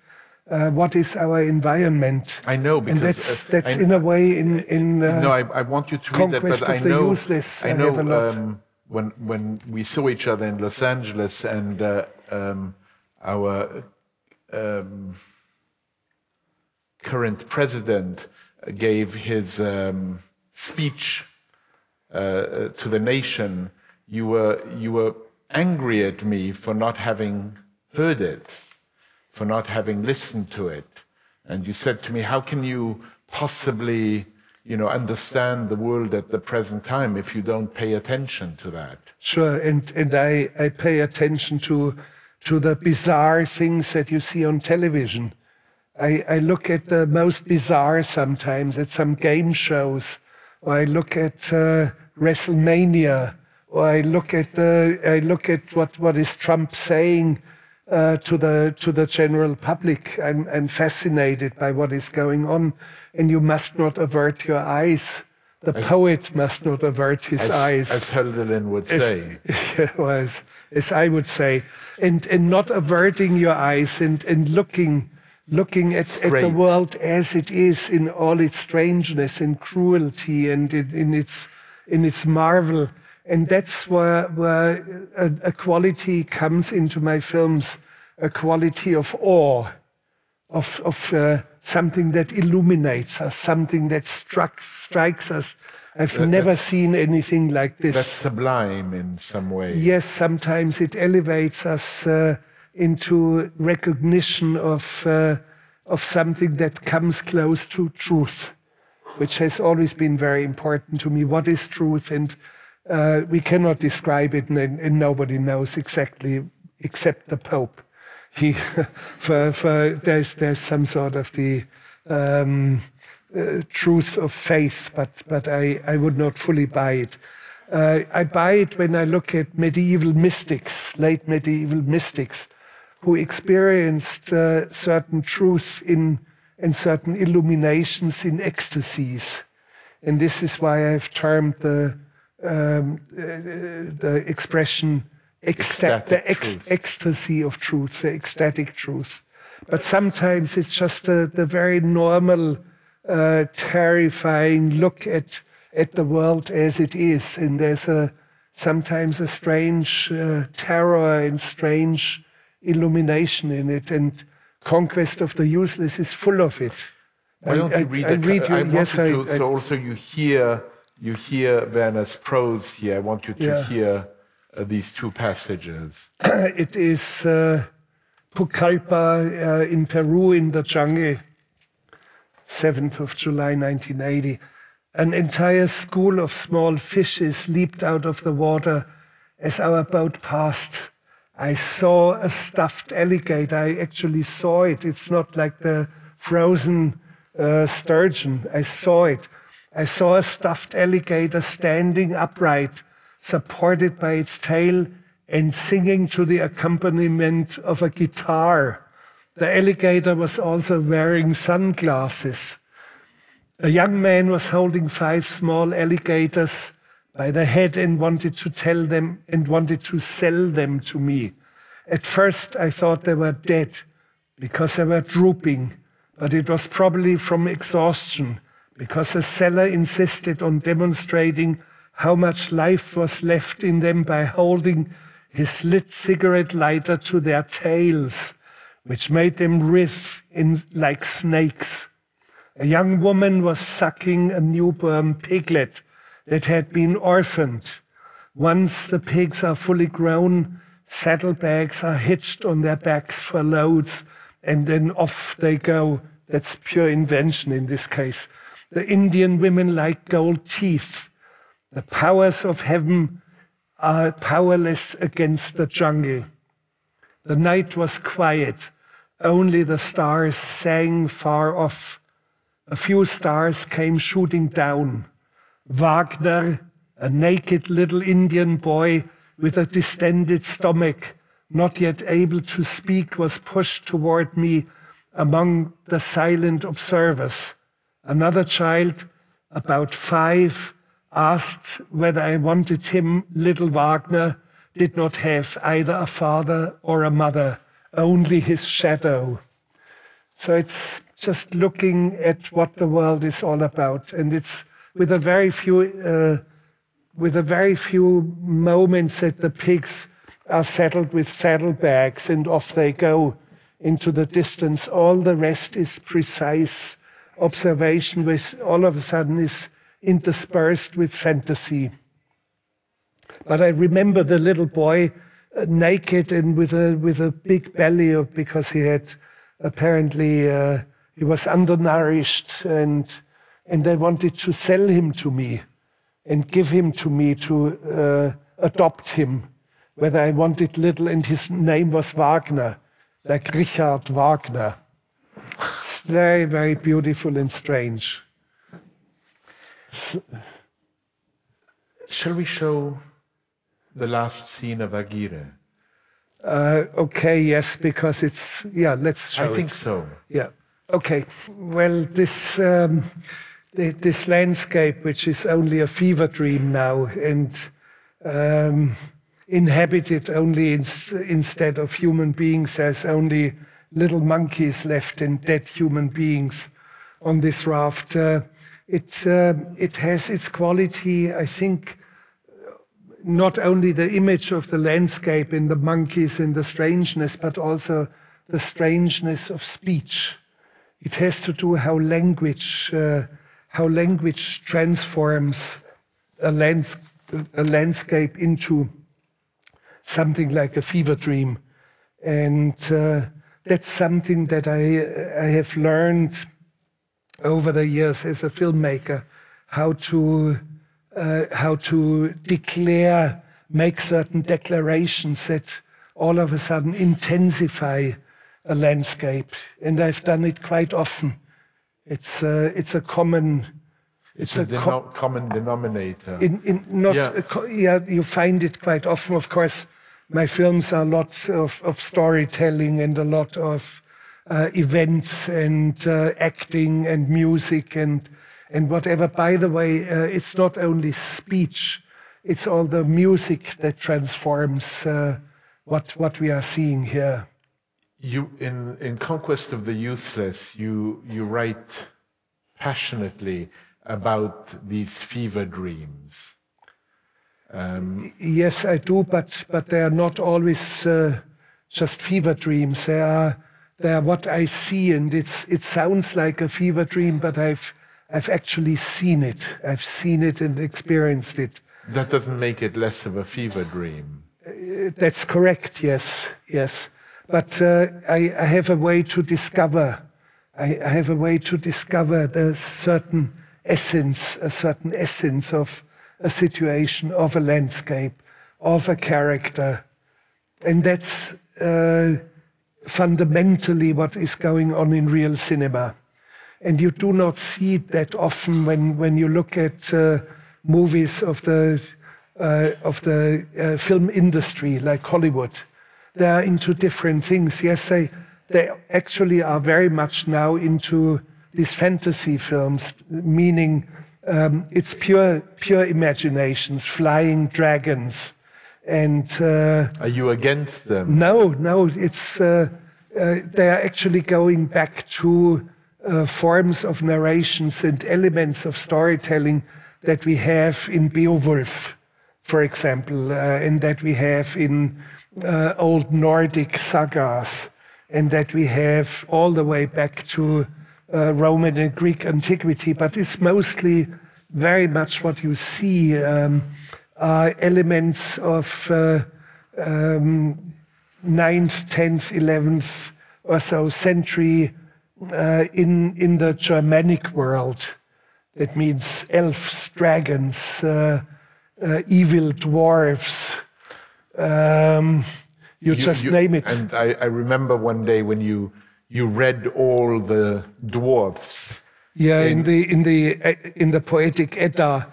uh, what is our environment. I know because and that's uh, that's I, in a way in in. Uh, no, I, I, want you to read that, but I know useless, I know um, when when we saw each other in Los Angeles and uh, um, our um, current president gave his um, speech uh, to the nation, you were you were angry at me for not having heard it for not having listened to it. And you said to me, How can you possibly you know, understand the world at the present time if you don't pay attention to that? Sure, and, and I, I pay attention to, to the bizarre things that you see on television. I, I look at the most bizarre sometimes, at some game shows, or I look at uh, WrestleMania, or I look at the I look at what, what is Trump saying uh, to the to the general public. I'm, I'm fascinated by what is going on, and you must not avert your eyes. The as, poet must not avert his as, eyes, as Hölderlin would as, say. as, as I would say, and and not averting your eyes and and looking looking at, at the world as it is in all its strangeness and cruelty and in, in its in its marvel and that's where, where a, a, quality comes into my films, a quality of awe, of, of uh, something that illuminates us, something that struck, strikes us. I've that, never seen anything like this. That's sublime in some way. Yes, sometimes it elevates us uh, into recognition of, uh, of something that comes close to truth, which has always been very important to me. What is truth? And uh, we cannot describe it, and, and, nobody knows exactly except the Pope. He, for, for there's there's some sort of the um, uh, truth of faith, but but I, I would not fully buy it. Uh, I buy it when I look at medieval mystics, late medieval mystics, who experienced uh, certain truths in and certain illuminations in ecstasies, and this is why I've termed the um, the expression ecstatic, the ex ecstasy of truth, the ecstatic truth. But sometimes it's just the, the very normal, uh, terrifying look at, at the world as it is. And there's a, sometimes a strange uh, terror and strange illumination in it. And Conquest of the Useless is full of it. Why don't you read I, I, I read you, I yes, to, I, so also you hear you hear Werner's prose here. I want you to yeah. hear uh, these two passages. it is uh, Pucallpa uh, in Peru in the jungle, 7th of July 1980. An entire school of small fishes leaped out of the water as our boat passed. I saw a stuffed alligator. I actually saw it. It's not like the frozen uh, sturgeon. I saw it. I saw a stuffed alligator standing upright, supported by its tail and singing to the accompaniment of a guitar. The alligator was also wearing sunglasses. A young man was holding five small alligators by the head and wanted to tell them and wanted to sell them to me. At first, I thought they were dead because they were drooping, but it was probably from exhaustion because the seller insisted on demonstrating how much life was left in them by holding his lit cigarette lighter to their tails, which made them writhe in like snakes. A young woman was sucking a newborn piglet that had been orphaned. Once the pigs are fully grown, saddlebags are hitched on their backs for loads, and then off they go. That's pure invention in this case. The Indian women like gold teeth. The powers of heaven are powerless against the jungle. The night was quiet. Only the stars sang far off. A few stars came shooting down. Wagner, a naked little Indian boy with a distended stomach, not yet able to speak, was pushed toward me among the silent observers. Another child, about five, asked whether I wanted him, little Wagner, did not have either a father or a mother, only his shadow. So it's just looking at what the world is all about. And it's with a very few, uh, with a very few moments that the pigs are saddled with saddlebags and off they go into the distance. All the rest is precise observation which all of a sudden is interspersed with fantasy. But I remember the little boy uh, naked and with a with a big belly because he had apparently uh, he was undernourished and and they wanted to sell him to me and give him to me to uh, adopt him. Whether I wanted little and his name was Wagner, like Richard Wagner. It's very, very beautiful and strange. So, shall we show the last scene of Aguirre? Uh, okay, yes, because it's, yeah, let's show I think it. so. Yeah. Okay. Well, this, um, this landscape, which is only a fever dream now and um, inhabited only in, instead of human beings as only little monkeys left and dead human beings on this raft. Uh, it, uh, it has its quality, I think, not only the image of the landscape and the monkeys and the strangeness, but also the strangeness of speech. It has to do how language, uh, how language transforms a, lands a landscape into something like a fever dream. And uh, that's something that I, I have learned over the years as a filmmaker, how to, uh, how to declare, make certain declarations that all of a sudden intensify a landscape. And I've done it quite often. It's, uh, it's a common it's, it's a, a co common denominator. In, in not yeah. yeah. you find it quite often. Of course, my films are a lot of, of storytelling and a lot of uh, events and uh, acting and music and and whatever. By the way, uh, it's not only speech; it's all the music that transforms uh, what what we are seeing here. You in in Conquest of the Useless, you you write passionately about these fever dreams um, yes, I do, but but they are not always uh, just fever dreams. They are they are what I see, and it's it sounds like a fever dream, but I've I've actually seen it. I've seen it and experienced it. That doesn't make it less of a fever dream. Uh, that's correct. Yes, yes. But uh, I, I, have a way to discover. I, I have a way to discover the certain essence, a certain essence of a situation, of a landscape, of a character. And that's uh, fundamentally what is going on in real cinema. And you do not see that often when, when you look at uh, movies of the, uh, of the uh, film industry, like Hollywood. They are into different things. Yes, they, they actually are very much now into these fantasy films, meaning um, it's pure, pure imaginations, flying dragons. And uh, are you against them? No, no. It's uh, uh, they are actually going back to uh, forms of narrations and elements of storytelling that we have in Beowulf, for example, uh, and that we have in uh, old Nordic sagas, and that we have all the way back to Roman and Greek antiquity. But it's mostly very much what you see. Um, are elements of uh, um, 9th, 10th, 11th or so century uh, in, in the Germanic world. That means elves, dragons, uh, uh evil dwarves. Um, you, you, just you, name it. And I, I, remember one day when you you read all the dwarfs. Yeah, in, in the in the in the poetic Edda,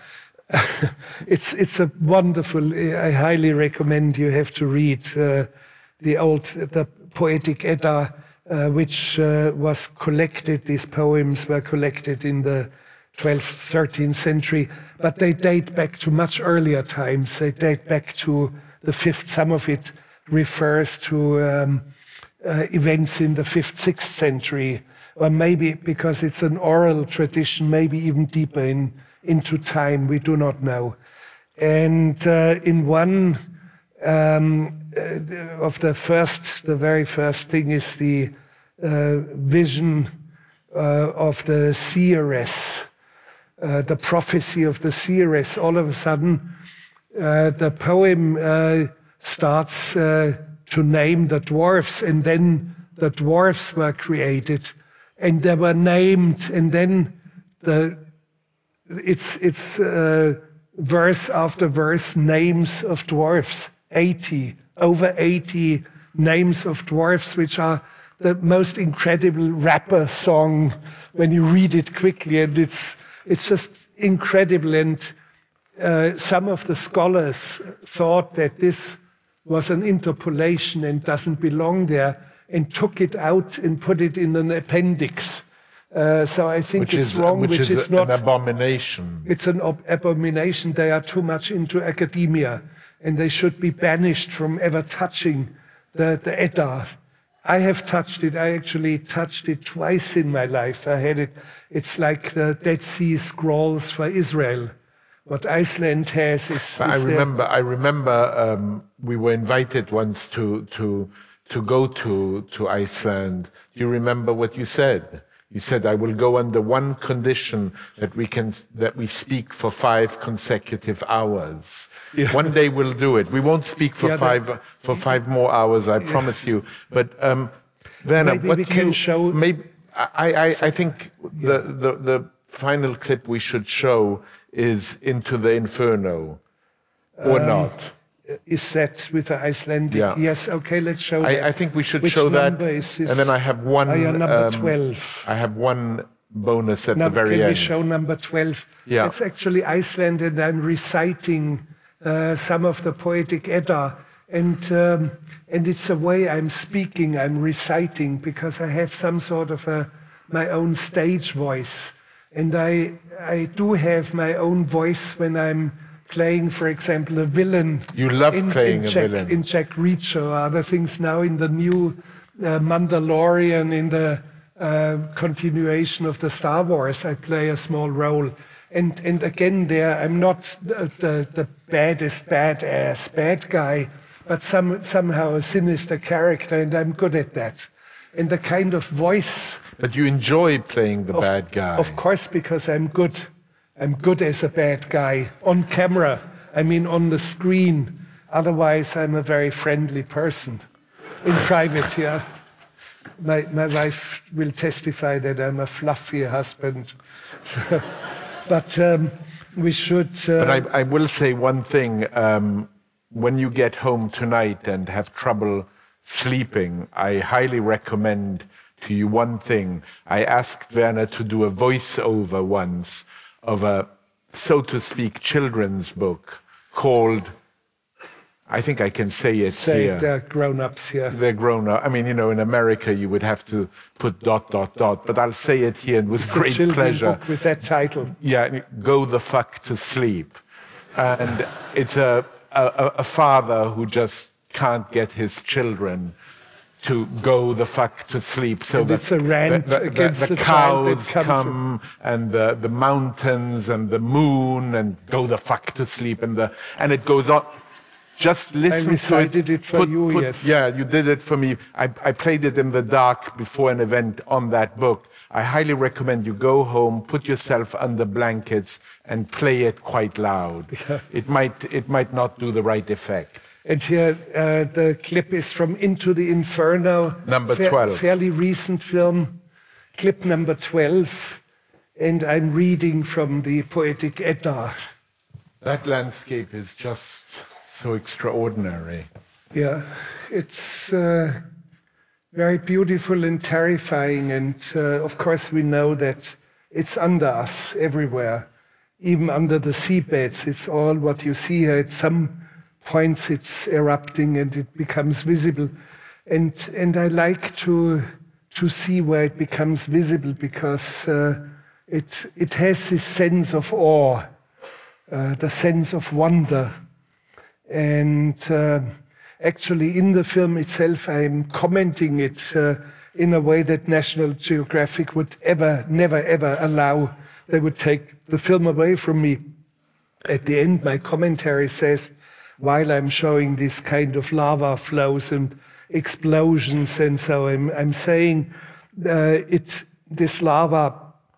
it's it's a wonderful. I highly recommend you have to read uh, the old the poetic Edda, uh, which uh, was collected. These poems were collected in the 12th, 13th century, but they date back to much earlier times. They date back to the fifth. Some of it refers to um, uh, events in the fifth, sixth century, or maybe because it's an oral tradition, maybe even deeper in into time. We do not know. And uh, in one um, uh, of the first, the very first thing is the uh, vision uh, of the seeress, uh, the prophecy of the seeress. All of a sudden, Uh, the poem uh, starts uh, to name the dwarfs, and then the dwarfs were created, and they were named, and then the it's, it's uh, verse after verse names of dwarfs, 80, over 80 names of dwarfs, which are the most incredible rapper song when you read it quickly. And it's, it's just incredible. And uh, some of the scholars thought that this was an interpolation and doesn't belong there and took it out and put it in an appendix uh, so I think which it's is, wrong. Which, which is, is, not an abomination. It's an abomination. They are too much into academia, and they should be banished from ever touching the, the Edda. I have touched it. I actually touched it twice in my life. I had it. It's like the Dead Sea Scrolls for Israel. What Iceland has is. is I remember. I remember um, we were invited once to to to go to to Iceland. Do you remember what you said? You said, I will go under one condition that we can, that we speak for five consecutive hours. Yeah. One day we'll do it. We won't speak for yeah, five, for five more hours, I yeah. promise you. But, um, Werner, maybe what we can you, show. Maybe, I, I, I think the, the, the final clip we should show is Into the Inferno, or um, not is that with the Icelandic? Yeah. Yes, okay, let's show I, that. I think we should Which show that. Is and then I have one. Yeah, number um, 12. I have one bonus at the very can end. Can we show number 12? Yeah. It's actually Iceland, and I'm reciting uh, some of the poetic Edda. And, um, and it's a way I'm speaking, I'm reciting, because I have some sort of a, my own stage voice. And I, I do have my own voice when I'm playing, for example, a villain. You love in, playing in a Jack, villain. In Jack Reacher, or other things now in the new uh, Mandalorian, in the uh, continuation of the Star Wars, I play a small role. And, and again, there, I'm not the, the, the baddest badass bad guy, but some, somehow a sinister character, and I'm good at that. And the kind of voice. But you enjoy playing the of, bad guy. Of course, because I'm good. I'm good as a bad guy on camera, I mean on the screen. Otherwise, I'm a very friendly person. In private, yeah. My, my wife will testify that I'm a fluffy husband. but um, we should. Uh, but I, I, will say one thing. Um, when you get home tonight and have trouble sleeping, I highly recommend to you one thing. I asked Werner to do a voiceover once of a, so to speak, children's book called I think I can say it Say here. they're grown-ups here. They're grown up. I mean, you know, in America you would have to put dot dot dot, but I'll say it here and with It's great a children's pleasure. book with that title. Yeah, go the fuck to sleep. And it's a, a, a father who just can't get his children to go the fuck to sleep. So And that it's a rant the, the- against the, the cows come and the, the mountains and the moon and go the fuck to sleep and the and it goes on. Just listen to recited it for you, yes. Yeah, you did it for me. I, I played it in the dark before an event on that book. I highly recommend you go home, put yourself under blankets, and play it quite loud. It might it might not do the right effect. And here uh, the clip is from Into the Inferno. Number 12. Fairly recent film, clip number 12. And I'm reading from the Poetic Edda. That landscape is just so extraordinary. Yeah, it's uh, very beautiful and terrifying. And uh, of course, we know that it's under us everywhere, even under the seabeds. It's all what you see here. At some points, it's erupting and it becomes visible. And, and I like to, to see where it becomes visible because uh, it, it has this sense of awe, uh, the sense of wonder. And uh, actually, in the film itself, I'm commenting it uh, in a way that National Geographic would ever, never, ever allow. They would take the film away from me. At the end, my commentary says, while I'm showing this kind of lava flows and explosions, and so I'm, I'm saying uh, it, this lava,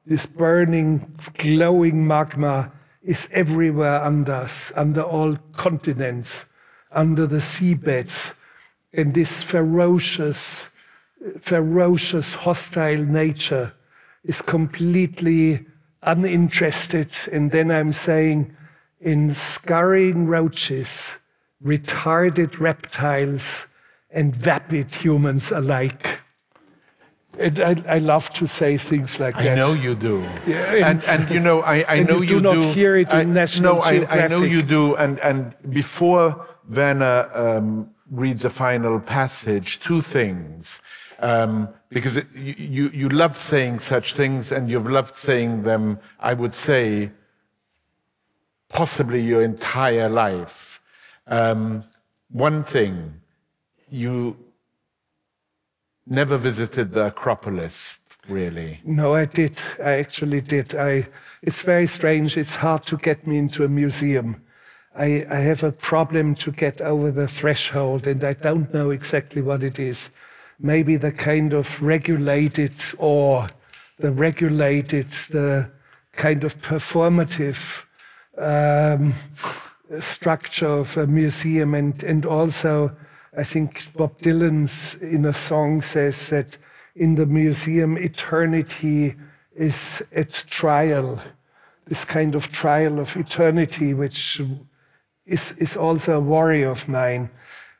this burning, glowing magma is everywhere under us, under all continents, under the seabeds, and this ferocious, ferocious, hostile nature is completely uninterested. And then I'm saying, in scurrying roaches, retarded reptiles, and vapid humans alike. And I, I love to say things like I that. I know you do. Yeah, and, and- and you know, I, I and know you do not hear it in I, National No, I, I know you do. And, and before Werner um, reads the final passage, two things. Um, because it, you, you, you love saying such things, and you've loved saying them, I would say, possibly your entire life. Um, one thing, you never visited the Acropolis, really. No, I did. I actually did. I, it's very strange. It's hard to get me into a museum. I, I have a problem to get over the threshold, and I don't know exactly what it is. Maybe the kind of regulated or the regulated, the kind of performative um, structure of a museum, and, and also I think Bob Dylan's in a song says that in the museum eternity is at trial, this kind of trial of eternity, which is, is also a worry of mine.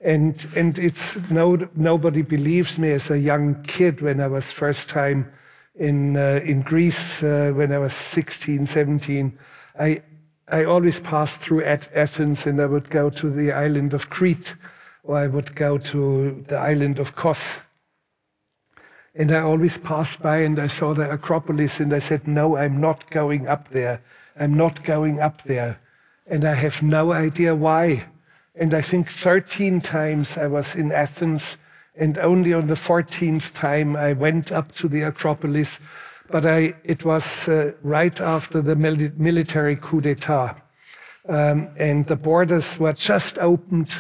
And, and it's no, nobody believes me as a young kid when I was first time in, uh, in Greece, uh, when I was 16, 17. I, I always passed through At- Athens and I would go to the island of Crete or I would go to the island of Kos. And I always passed by and I saw the Acropolis and I said, No, I'm not going up there. I'm not going up there. And I have no idea why. And I think 13 times I was in Athens and only on the 14th time I went up to the Acropolis. But I, it was uh, right after the mili- military coup d'etat. Um, and the borders were just opened,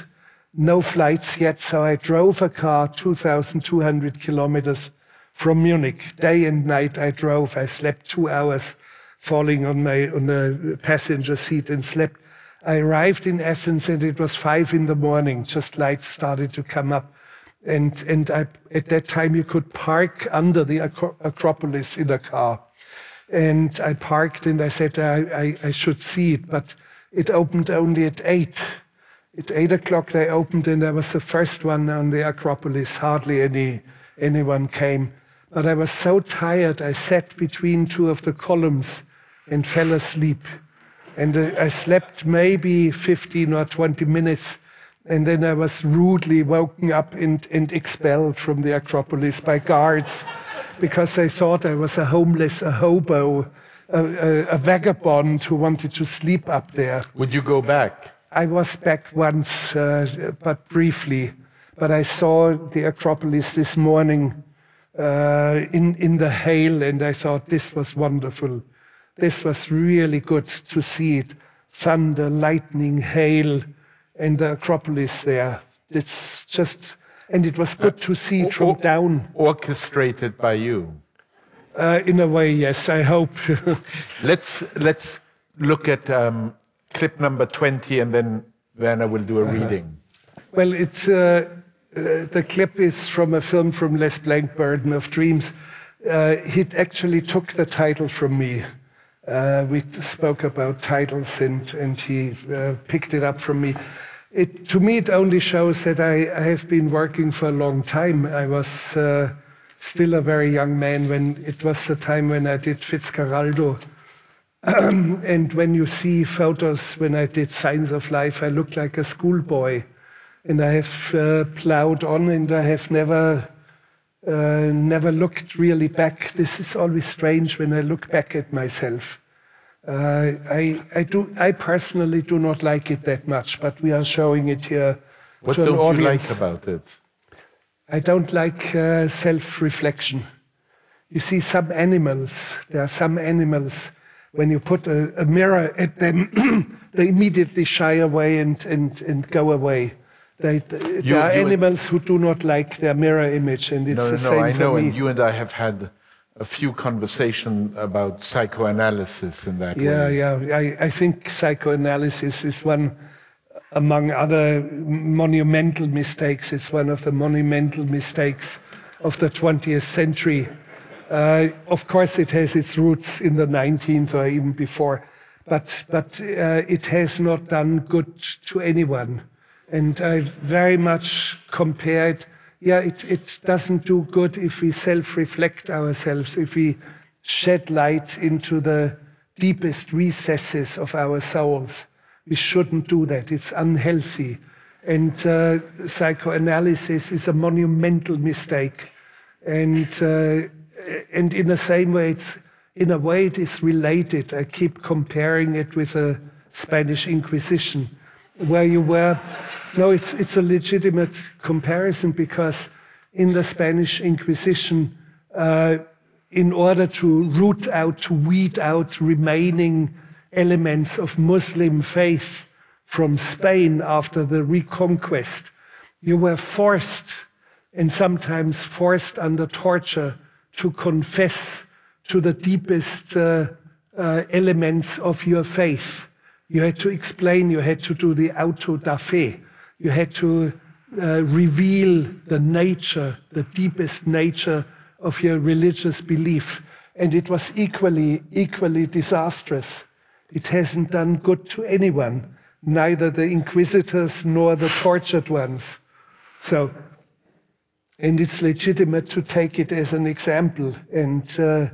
no flights yet. So I drove a car 2,200 kilometers from Munich. Day and night I drove. I slept two hours, falling on my on the passenger seat and slept. I arrived in Athens and it was five in the morning. Just lights started to come up, and and I, at that time you could park under the Acropolis in a car. And I parked and I said I, I, I should see it, but it opened only at eight. At eight o'clock they opened and I was the first one on the Acropolis. Hardly any anyone came. But I was so tired, I sat between two of the columns and fell asleep. And uh, I slept maybe 15 or 20 minutes. And then I was rudely woken up and, and expelled from the Acropolis by guards because they thought I was a homeless, a hobo, a, a, a vagabond who wanted to sleep up there. Would you go back? I was back once, uh, but briefly. But I saw the Acropolis this morning uh, in, in the hail, and I thought this was wonderful. This was really good to see it. Thunder, lightning, hail, and the Acropolis there. It's just, and it was good to see it from down. Orchestrated by you. Uh, in a way, yes, I hope. let's, let's look at um, clip number 20 and then Werner will do a uh-huh. reading. Well, it's, uh, uh, the clip is from a film from Les Blank, Burden of Dreams. Uh, he actually took the title from me. Uh, we spoke about titles and, and he uh, picked it up from me. It, to me, it only shows that I, I, have been working for a long time. I was uh, still a very young man when it was the time when I did Fitzcarraldo. and when you see photos when I did Signs of Life, I look like a schoolboy. And I have uh, plowed on and I have never uh, never looked really back. This is always strange when I look back at myself. Uh, I, I, do, I personally do not like it that much, but we are showing it here what to an audience. What don't you like about it? I don't like uh, self-reflection. You see, some animals, there are some animals, when you put a, a mirror at them, they immediately shy away and, and, and go away. They, they, you, there are animals who do not like their mirror image, and it's no, the no, same I for know, me. and you and I have had a few conversations about psychoanalysis in that yeah, way. Yeah, yeah. I, I think psychoanalysis is one, among other monumental mistakes, it's one of the monumental mistakes of the 20th century. Uh, of course, it has its roots in the 19th or even before, but, but uh, it has not done good to anyone. And I very much compared, yeah, it, it doesn't do good if we self reflect ourselves, if we shed light into the deepest recesses of our souls. We shouldn't do that, it's unhealthy. And uh, psychoanalysis is a monumental mistake. And, uh, and in the same way, it's, in a way, it is related. I keep comparing it with the Spanish Inquisition, where you were no, it's, it's a legitimate comparison because in the Spanish Inquisition, uh, in order to root out, to weed out remaining elements of Muslim faith from Spain after the reconquest, you were forced, and sometimes forced under torture, to confess to the deepest uh, uh, elements of your faith. You had to explain, you had to do the auto da fe, you had to uh, reveal the nature, the deepest nature of your religious belief. And it was equally, equally disastrous. It hasn't done good to anyone, neither the inquisitors nor the tortured ones. So, and it's legitimate to take it as an example. And uh,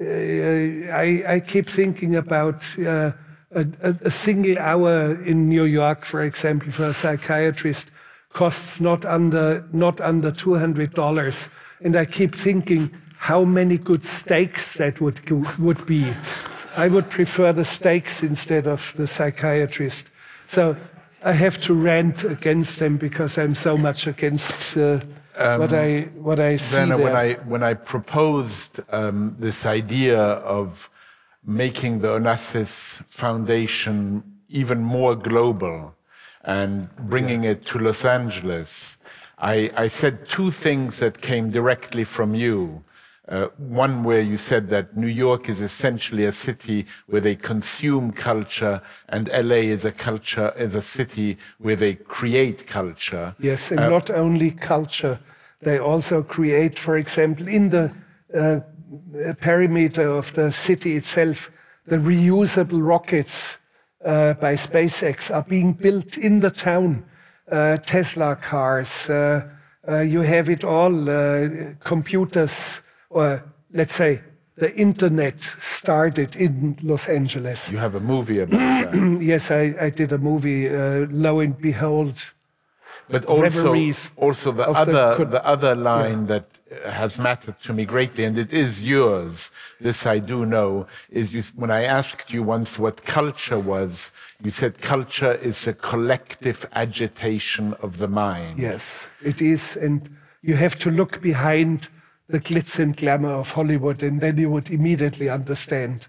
I, I, keep thinking about uh, a, a, single hour in New York, for example, for a psychiatrist costs not under not under two hundred dollars, and I keep thinking how many good steaks that would would be. I would prefer the steaks instead of the psychiatrist. So I have to rant against them because I'm so much against uh, um, what I what I see there. when I when I proposed um, this idea of making the Onassis Foundation even more global and bringing yeah. it to Los Angeles, I, I, said two things that came directly from you. Uh, one where you said that New York is essentially a city where they consume culture, and LA is a culture, is a city where they create culture. Yes, and uh, not only culture, they also create, for example, in the uh, perimeter of the city itself, the reusable rockets uh, by SpaceX are being built in the town. Uh, Tesla cars, uh, uh you have it all, uh, computers or let's say the internet started in Los Angeles. You have a movie about that. yes, I, I did a movie, uh, Lo and Behold. But also, Reveries also the of the other, the other line that uh, has mattered to me greatly, and it is yours. This I do know. Is you, when I asked you once what culture was, you said culture is a collective agitation of the mind. Yes, it is. And you have to look behind the glitz and glamour of Hollywood, and then you would immediately understand.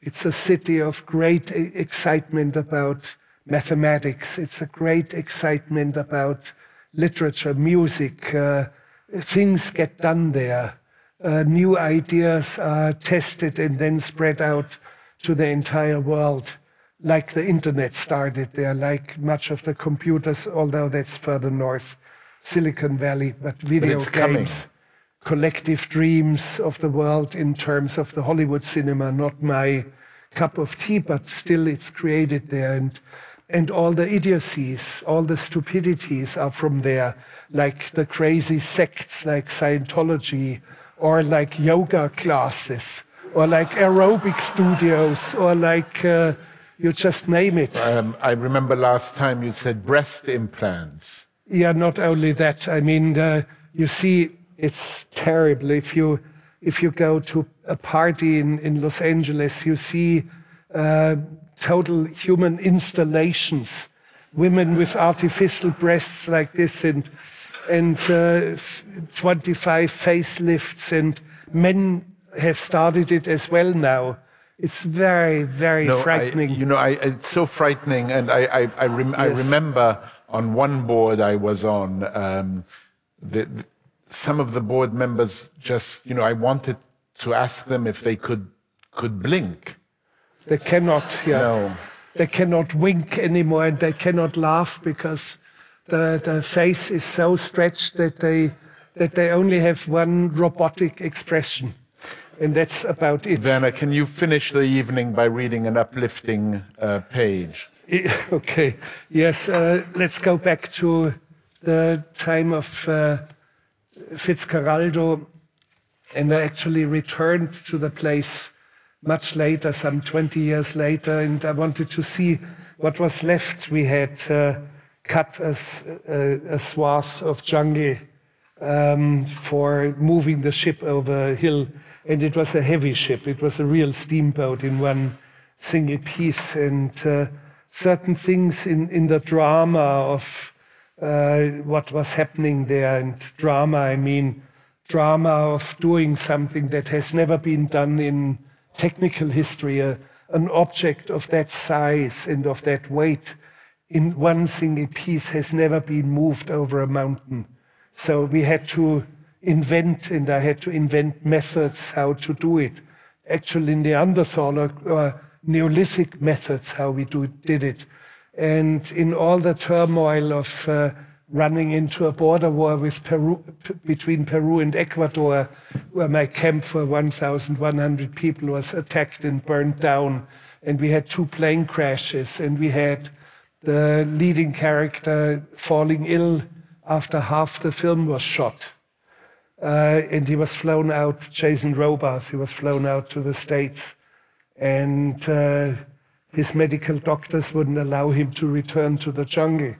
It's a city of great excitement about mathematics. It's a great excitement about literature, music. Uh, things get done there. Uh, new ideas are tested and then spread out to the entire world, like the internet started there, like much of the computers, although that's further north, Silicon Valley, but video coming. games collective dreams of the world in terms of the Hollywood cinema, not my cup of tea, but still it's created there. And, and all the idiocies, all the stupidities are from there, like the crazy sects like Scientology, or like yoga classes, or like aerobic studios, or like uh, you just name it. Um, I remember last time you said breast implants. Yeah, not only that. I mean, uh, you see, it's terrible if you if you go to a party in, in Los Angeles, you see uh, total human installations, women with artificial breasts like this, and and uh, 25 facelifts, and men have started it as well now. It's very, very No, I- frightening. you know, I, it's so frightening, and I, I, I, rem, I remember on one board I was on, um, the, the- some of the board members just, you know, I wanted to ask them if they could could blink. They cannot. Yeah. No. they cannot wink anymore and they cannot laugh because the, the face is so stretched that they that they only have one robotic expression and that's about it Werner, can you finish the evening by reading an uplifting uh, page? okay yes uh, let's go back to the time of uh, fitzcarraldo and i actually returned to the place much later some 20 years later and i wanted to see what was left. We had uh, cut a swath of jungle um, for moving the ship over a hill and it was a heavy ship. It was a real steamboat in one single piece and uh, certain things in, in the drama of uh, what was happening there and drama i mean drama of doing something that has never been done in technical history an object of that size and of that weight in one single piece has never been moved over a mountain. So we had to invent and i had to invent methods how to do it. Actually neanderthal or, or neolithic methods how we do, did it. And in all the turmoil of uh, running into a border war with Peru, between Peru and Ecuador, where my camp for 1,100 people was attacked and burned down, and we had two plane crashes, and we had the leading character falling ill after half the film was shot. Uh, and he was flown out, Jason Robards, he was flown out to the States. And uh, his medical doctors wouldn't allow him to return to the jungle.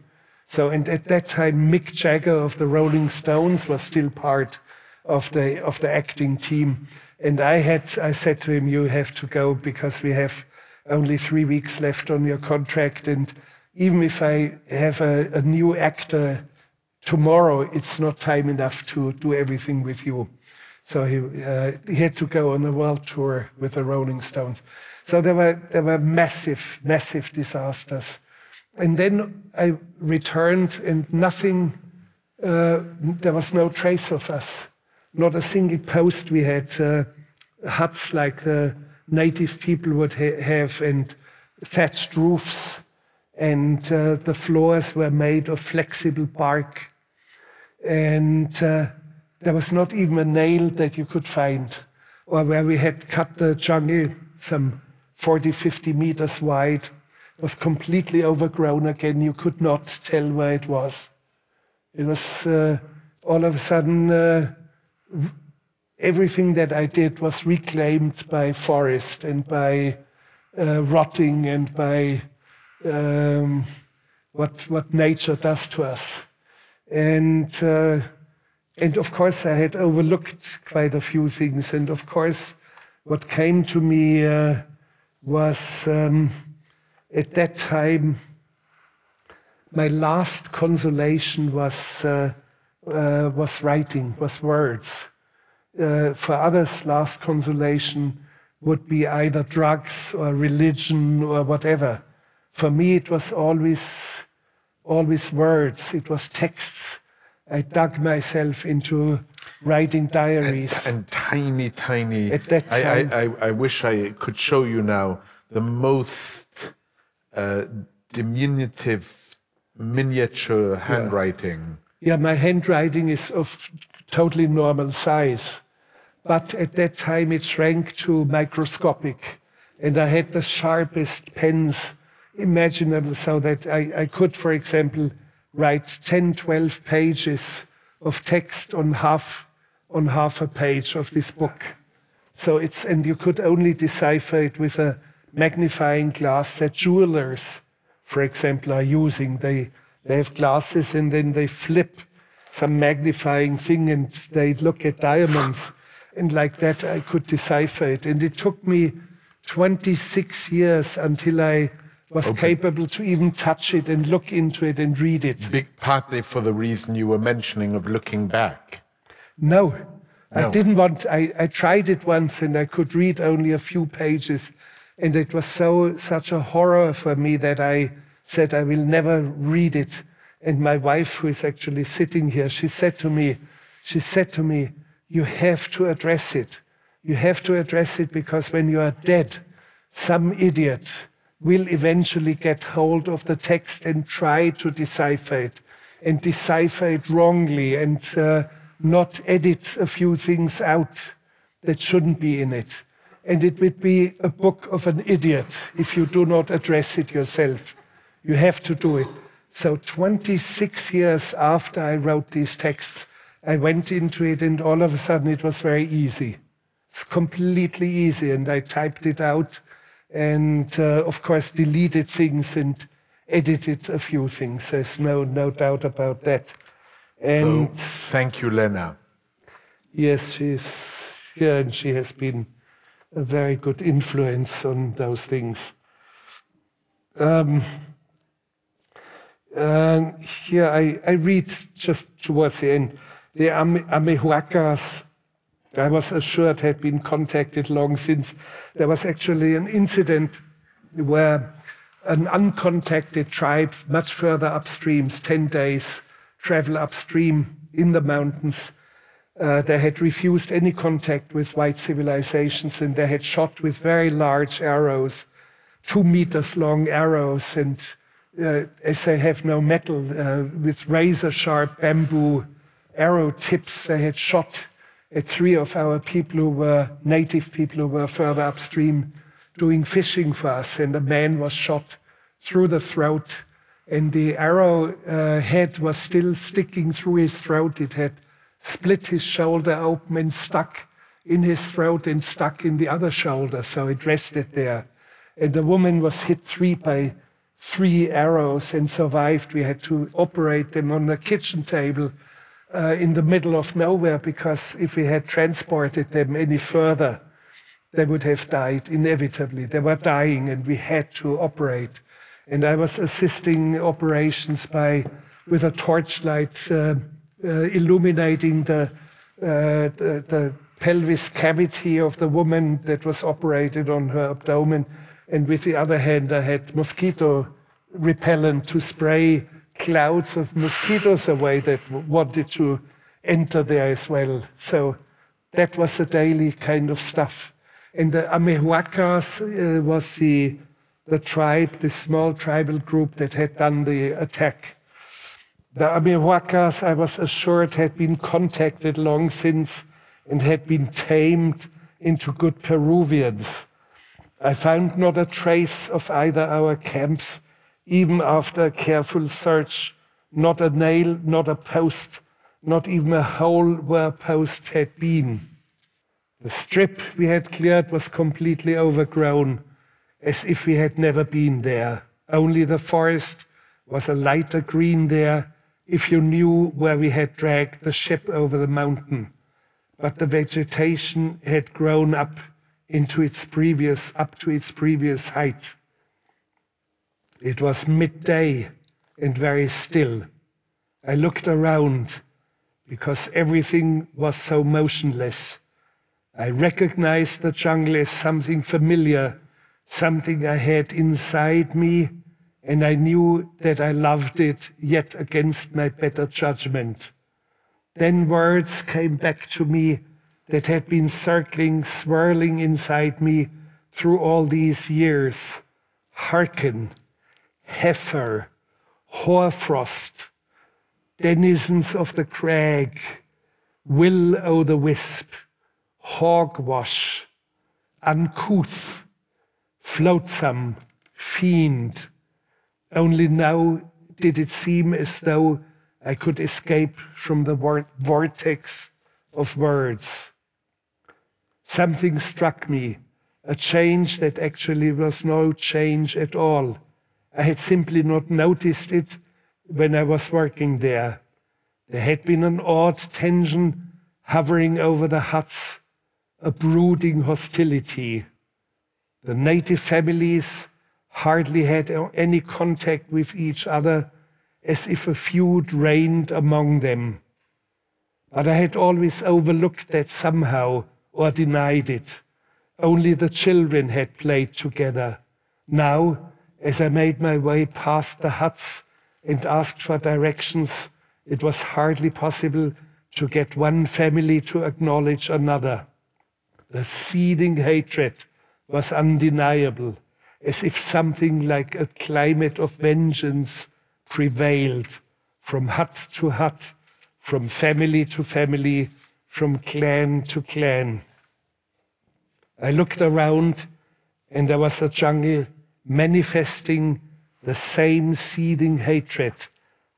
So, and at that time, Mick Jagger of the Rolling Stones was still part of the of the acting team. And I had I said to him, "You have to go because we have only three weeks left on your contract, and even if I have a, a new actor tomorrow, it's not time enough to do everything with you." So he, uh, he had to go on a world tour with the Rolling Stones. So there were, there were massive, massive disasters. And then I returned, and nothing, uh, there was no trace of us. Not a single post we had, uh, huts like the native people would ha- have, and thatched roofs. And uh, the floors were made of flexible bark and uh, there was not even a nail that you could find. Or where we had cut the jungle some 40, 50 meters wide, was completely overgrown again. You could not tell where it was. It was uh, all of a sudden uh, everything that I did was reclaimed by forest and by uh, rotting and by um, what, what nature does to us. And, uh, and of course, I had overlooked quite a few things. And of course, what came to me uh, was um, at that time, my last consolation was, uh, uh, was writing, was words. Uh, for others, last consolation would be either drugs or religion or whatever. For me, it was always, always words. It was texts. I dug myself into writing diaries. And, and tiny, tiny. At that time. I, I, I, wish I could show you now the most uh, diminutive miniature handwriting. Yeah. yeah, my handwriting is of totally normal size. But at that time it shrank to microscopic. And I had the sharpest pens imaginable so that I, I could, for example, write 10, 12 pages of text on half, on half a page of this book. So it's, and you could only decipher it with a magnifying glass that jewelers, for example, are using. They, they have glasses and then they flip some magnifying thing and they look at diamonds. And like that, I could decipher it. And it took me 26 years until I was okay. capable to even touch it and look into it and read it. Big partly for the reason you were mentioning of looking back. No, no. I didn't want. I, I tried it once and I could read only a few pages, and it was so such a horror for me that I said I will never read it. And my wife, who is actually sitting here, she said to me, she said to me, you have to address it. You have to address it because when you are dead, some idiot will eventually get hold of the text and try to decipher it and decipher it wrongly and uh, not edit a few things out that shouldn't be in it. And it would be a book of an idiot if you do not address it yourself. You have to do it. So, 26 years after I wrote these texts, I went into it, and all of a sudden it was very easy. It's completely easy. And I typed it out and uh, of course deleted things and edited a few things. There's no no doubt about that. And so, thank you, Lena. Yes, she's here, and she has been a very good influence on those things. Um, here I, I read just towards the end the Amahuacas I was assured had been contacted long since. There was actually an incident where an uncontacted tribe, much further upstream, 10 days travel upstream in the mountains, uh, they had refused any contact with white civilizations and they had shot with very large arrows, two meters long arrows, and uh, as they have no metal, uh, with razor sharp bamboo arrow tips, they had shot at three of our people who were native people who were further upstream doing fishing for us, and a man was shot through the throat, and the arrow uh, head was still sticking through his throat. It had split his shoulder open and stuck in his throat and stuck in the other shoulder, so it rested there. And the woman was hit three by three arrows and survived. We had to operate them on the kitchen table uh, in the middle of nowhere because if we had transported them any further, they would have died inevitably. They were dying and we had to operate. And I was assisting operations by, with a torchlight, uh, illuminating the, uh, the, the pelvis cavity of the woman that was operated on her abdomen. And with the other hand, I had mosquito repellent to spray clouds of mosquitoes away that wanted to enter there as well. So that was a daily kind of stuff. And the Amahuacas uh, was the, the tribe, the small tribal group that had done the attack. The Amahuacas, I was assured, had been contacted long since and had been tamed into good Peruvians. I found not a trace of either our camps even after a careful search, not a nail, not a post, not even a hole where a post had been. The strip we had cleared was completely overgrown, as if we had never been there. Only the forest was a lighter green there if you knew where we had dragged the ship over the mountain. But the vegetation had grown up into its previous, up to its previous height. It was midday and very still. I looked around because everything was so motionless. I recognized the jungle as something familiar, something I had inside me and I knew that I loved it, yet against my better judgment. Then words came back to me that had been circling, swirling inside me through all these years. Hearken, heifer, hoarfrost, denizens of the crag, will o' the wisp, hogwash, uncouth, flotsam, fiend, only now did it seem as though I could escape from the vortex of words. Something struck me, a change that actually was no change at all. I had simply not noticed it when I was working there. There had been an odd tension hovering over the huts, a brooding hostility. The native families hardly had any contact with each other, as if a feud reigned among them. But I had always overlooked that somehow or denied it. Only the children had played together. Now, as I made my way past the huts and asked for directions, it was hardly possible to get one family to acknowledge another. The seething hatred was undeniable as if something like a climate of vengeance prevailed from hut to hut, from family to family, from clan to clan. I looked around and there was a jungle manifesting the same seething hatred,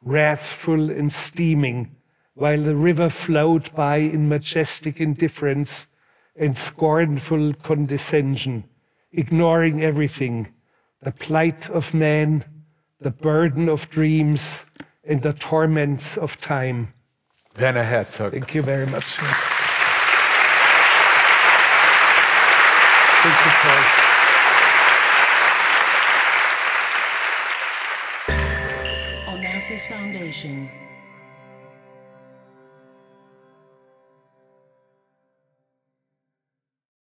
wrathful and steaming, while the river flowed by in majestic indifference and scornful condescension ignoring everything the plight of man, the burden of dreams, and the torments of time. Werner Herzog. Thank you very much. Thank you, Paul.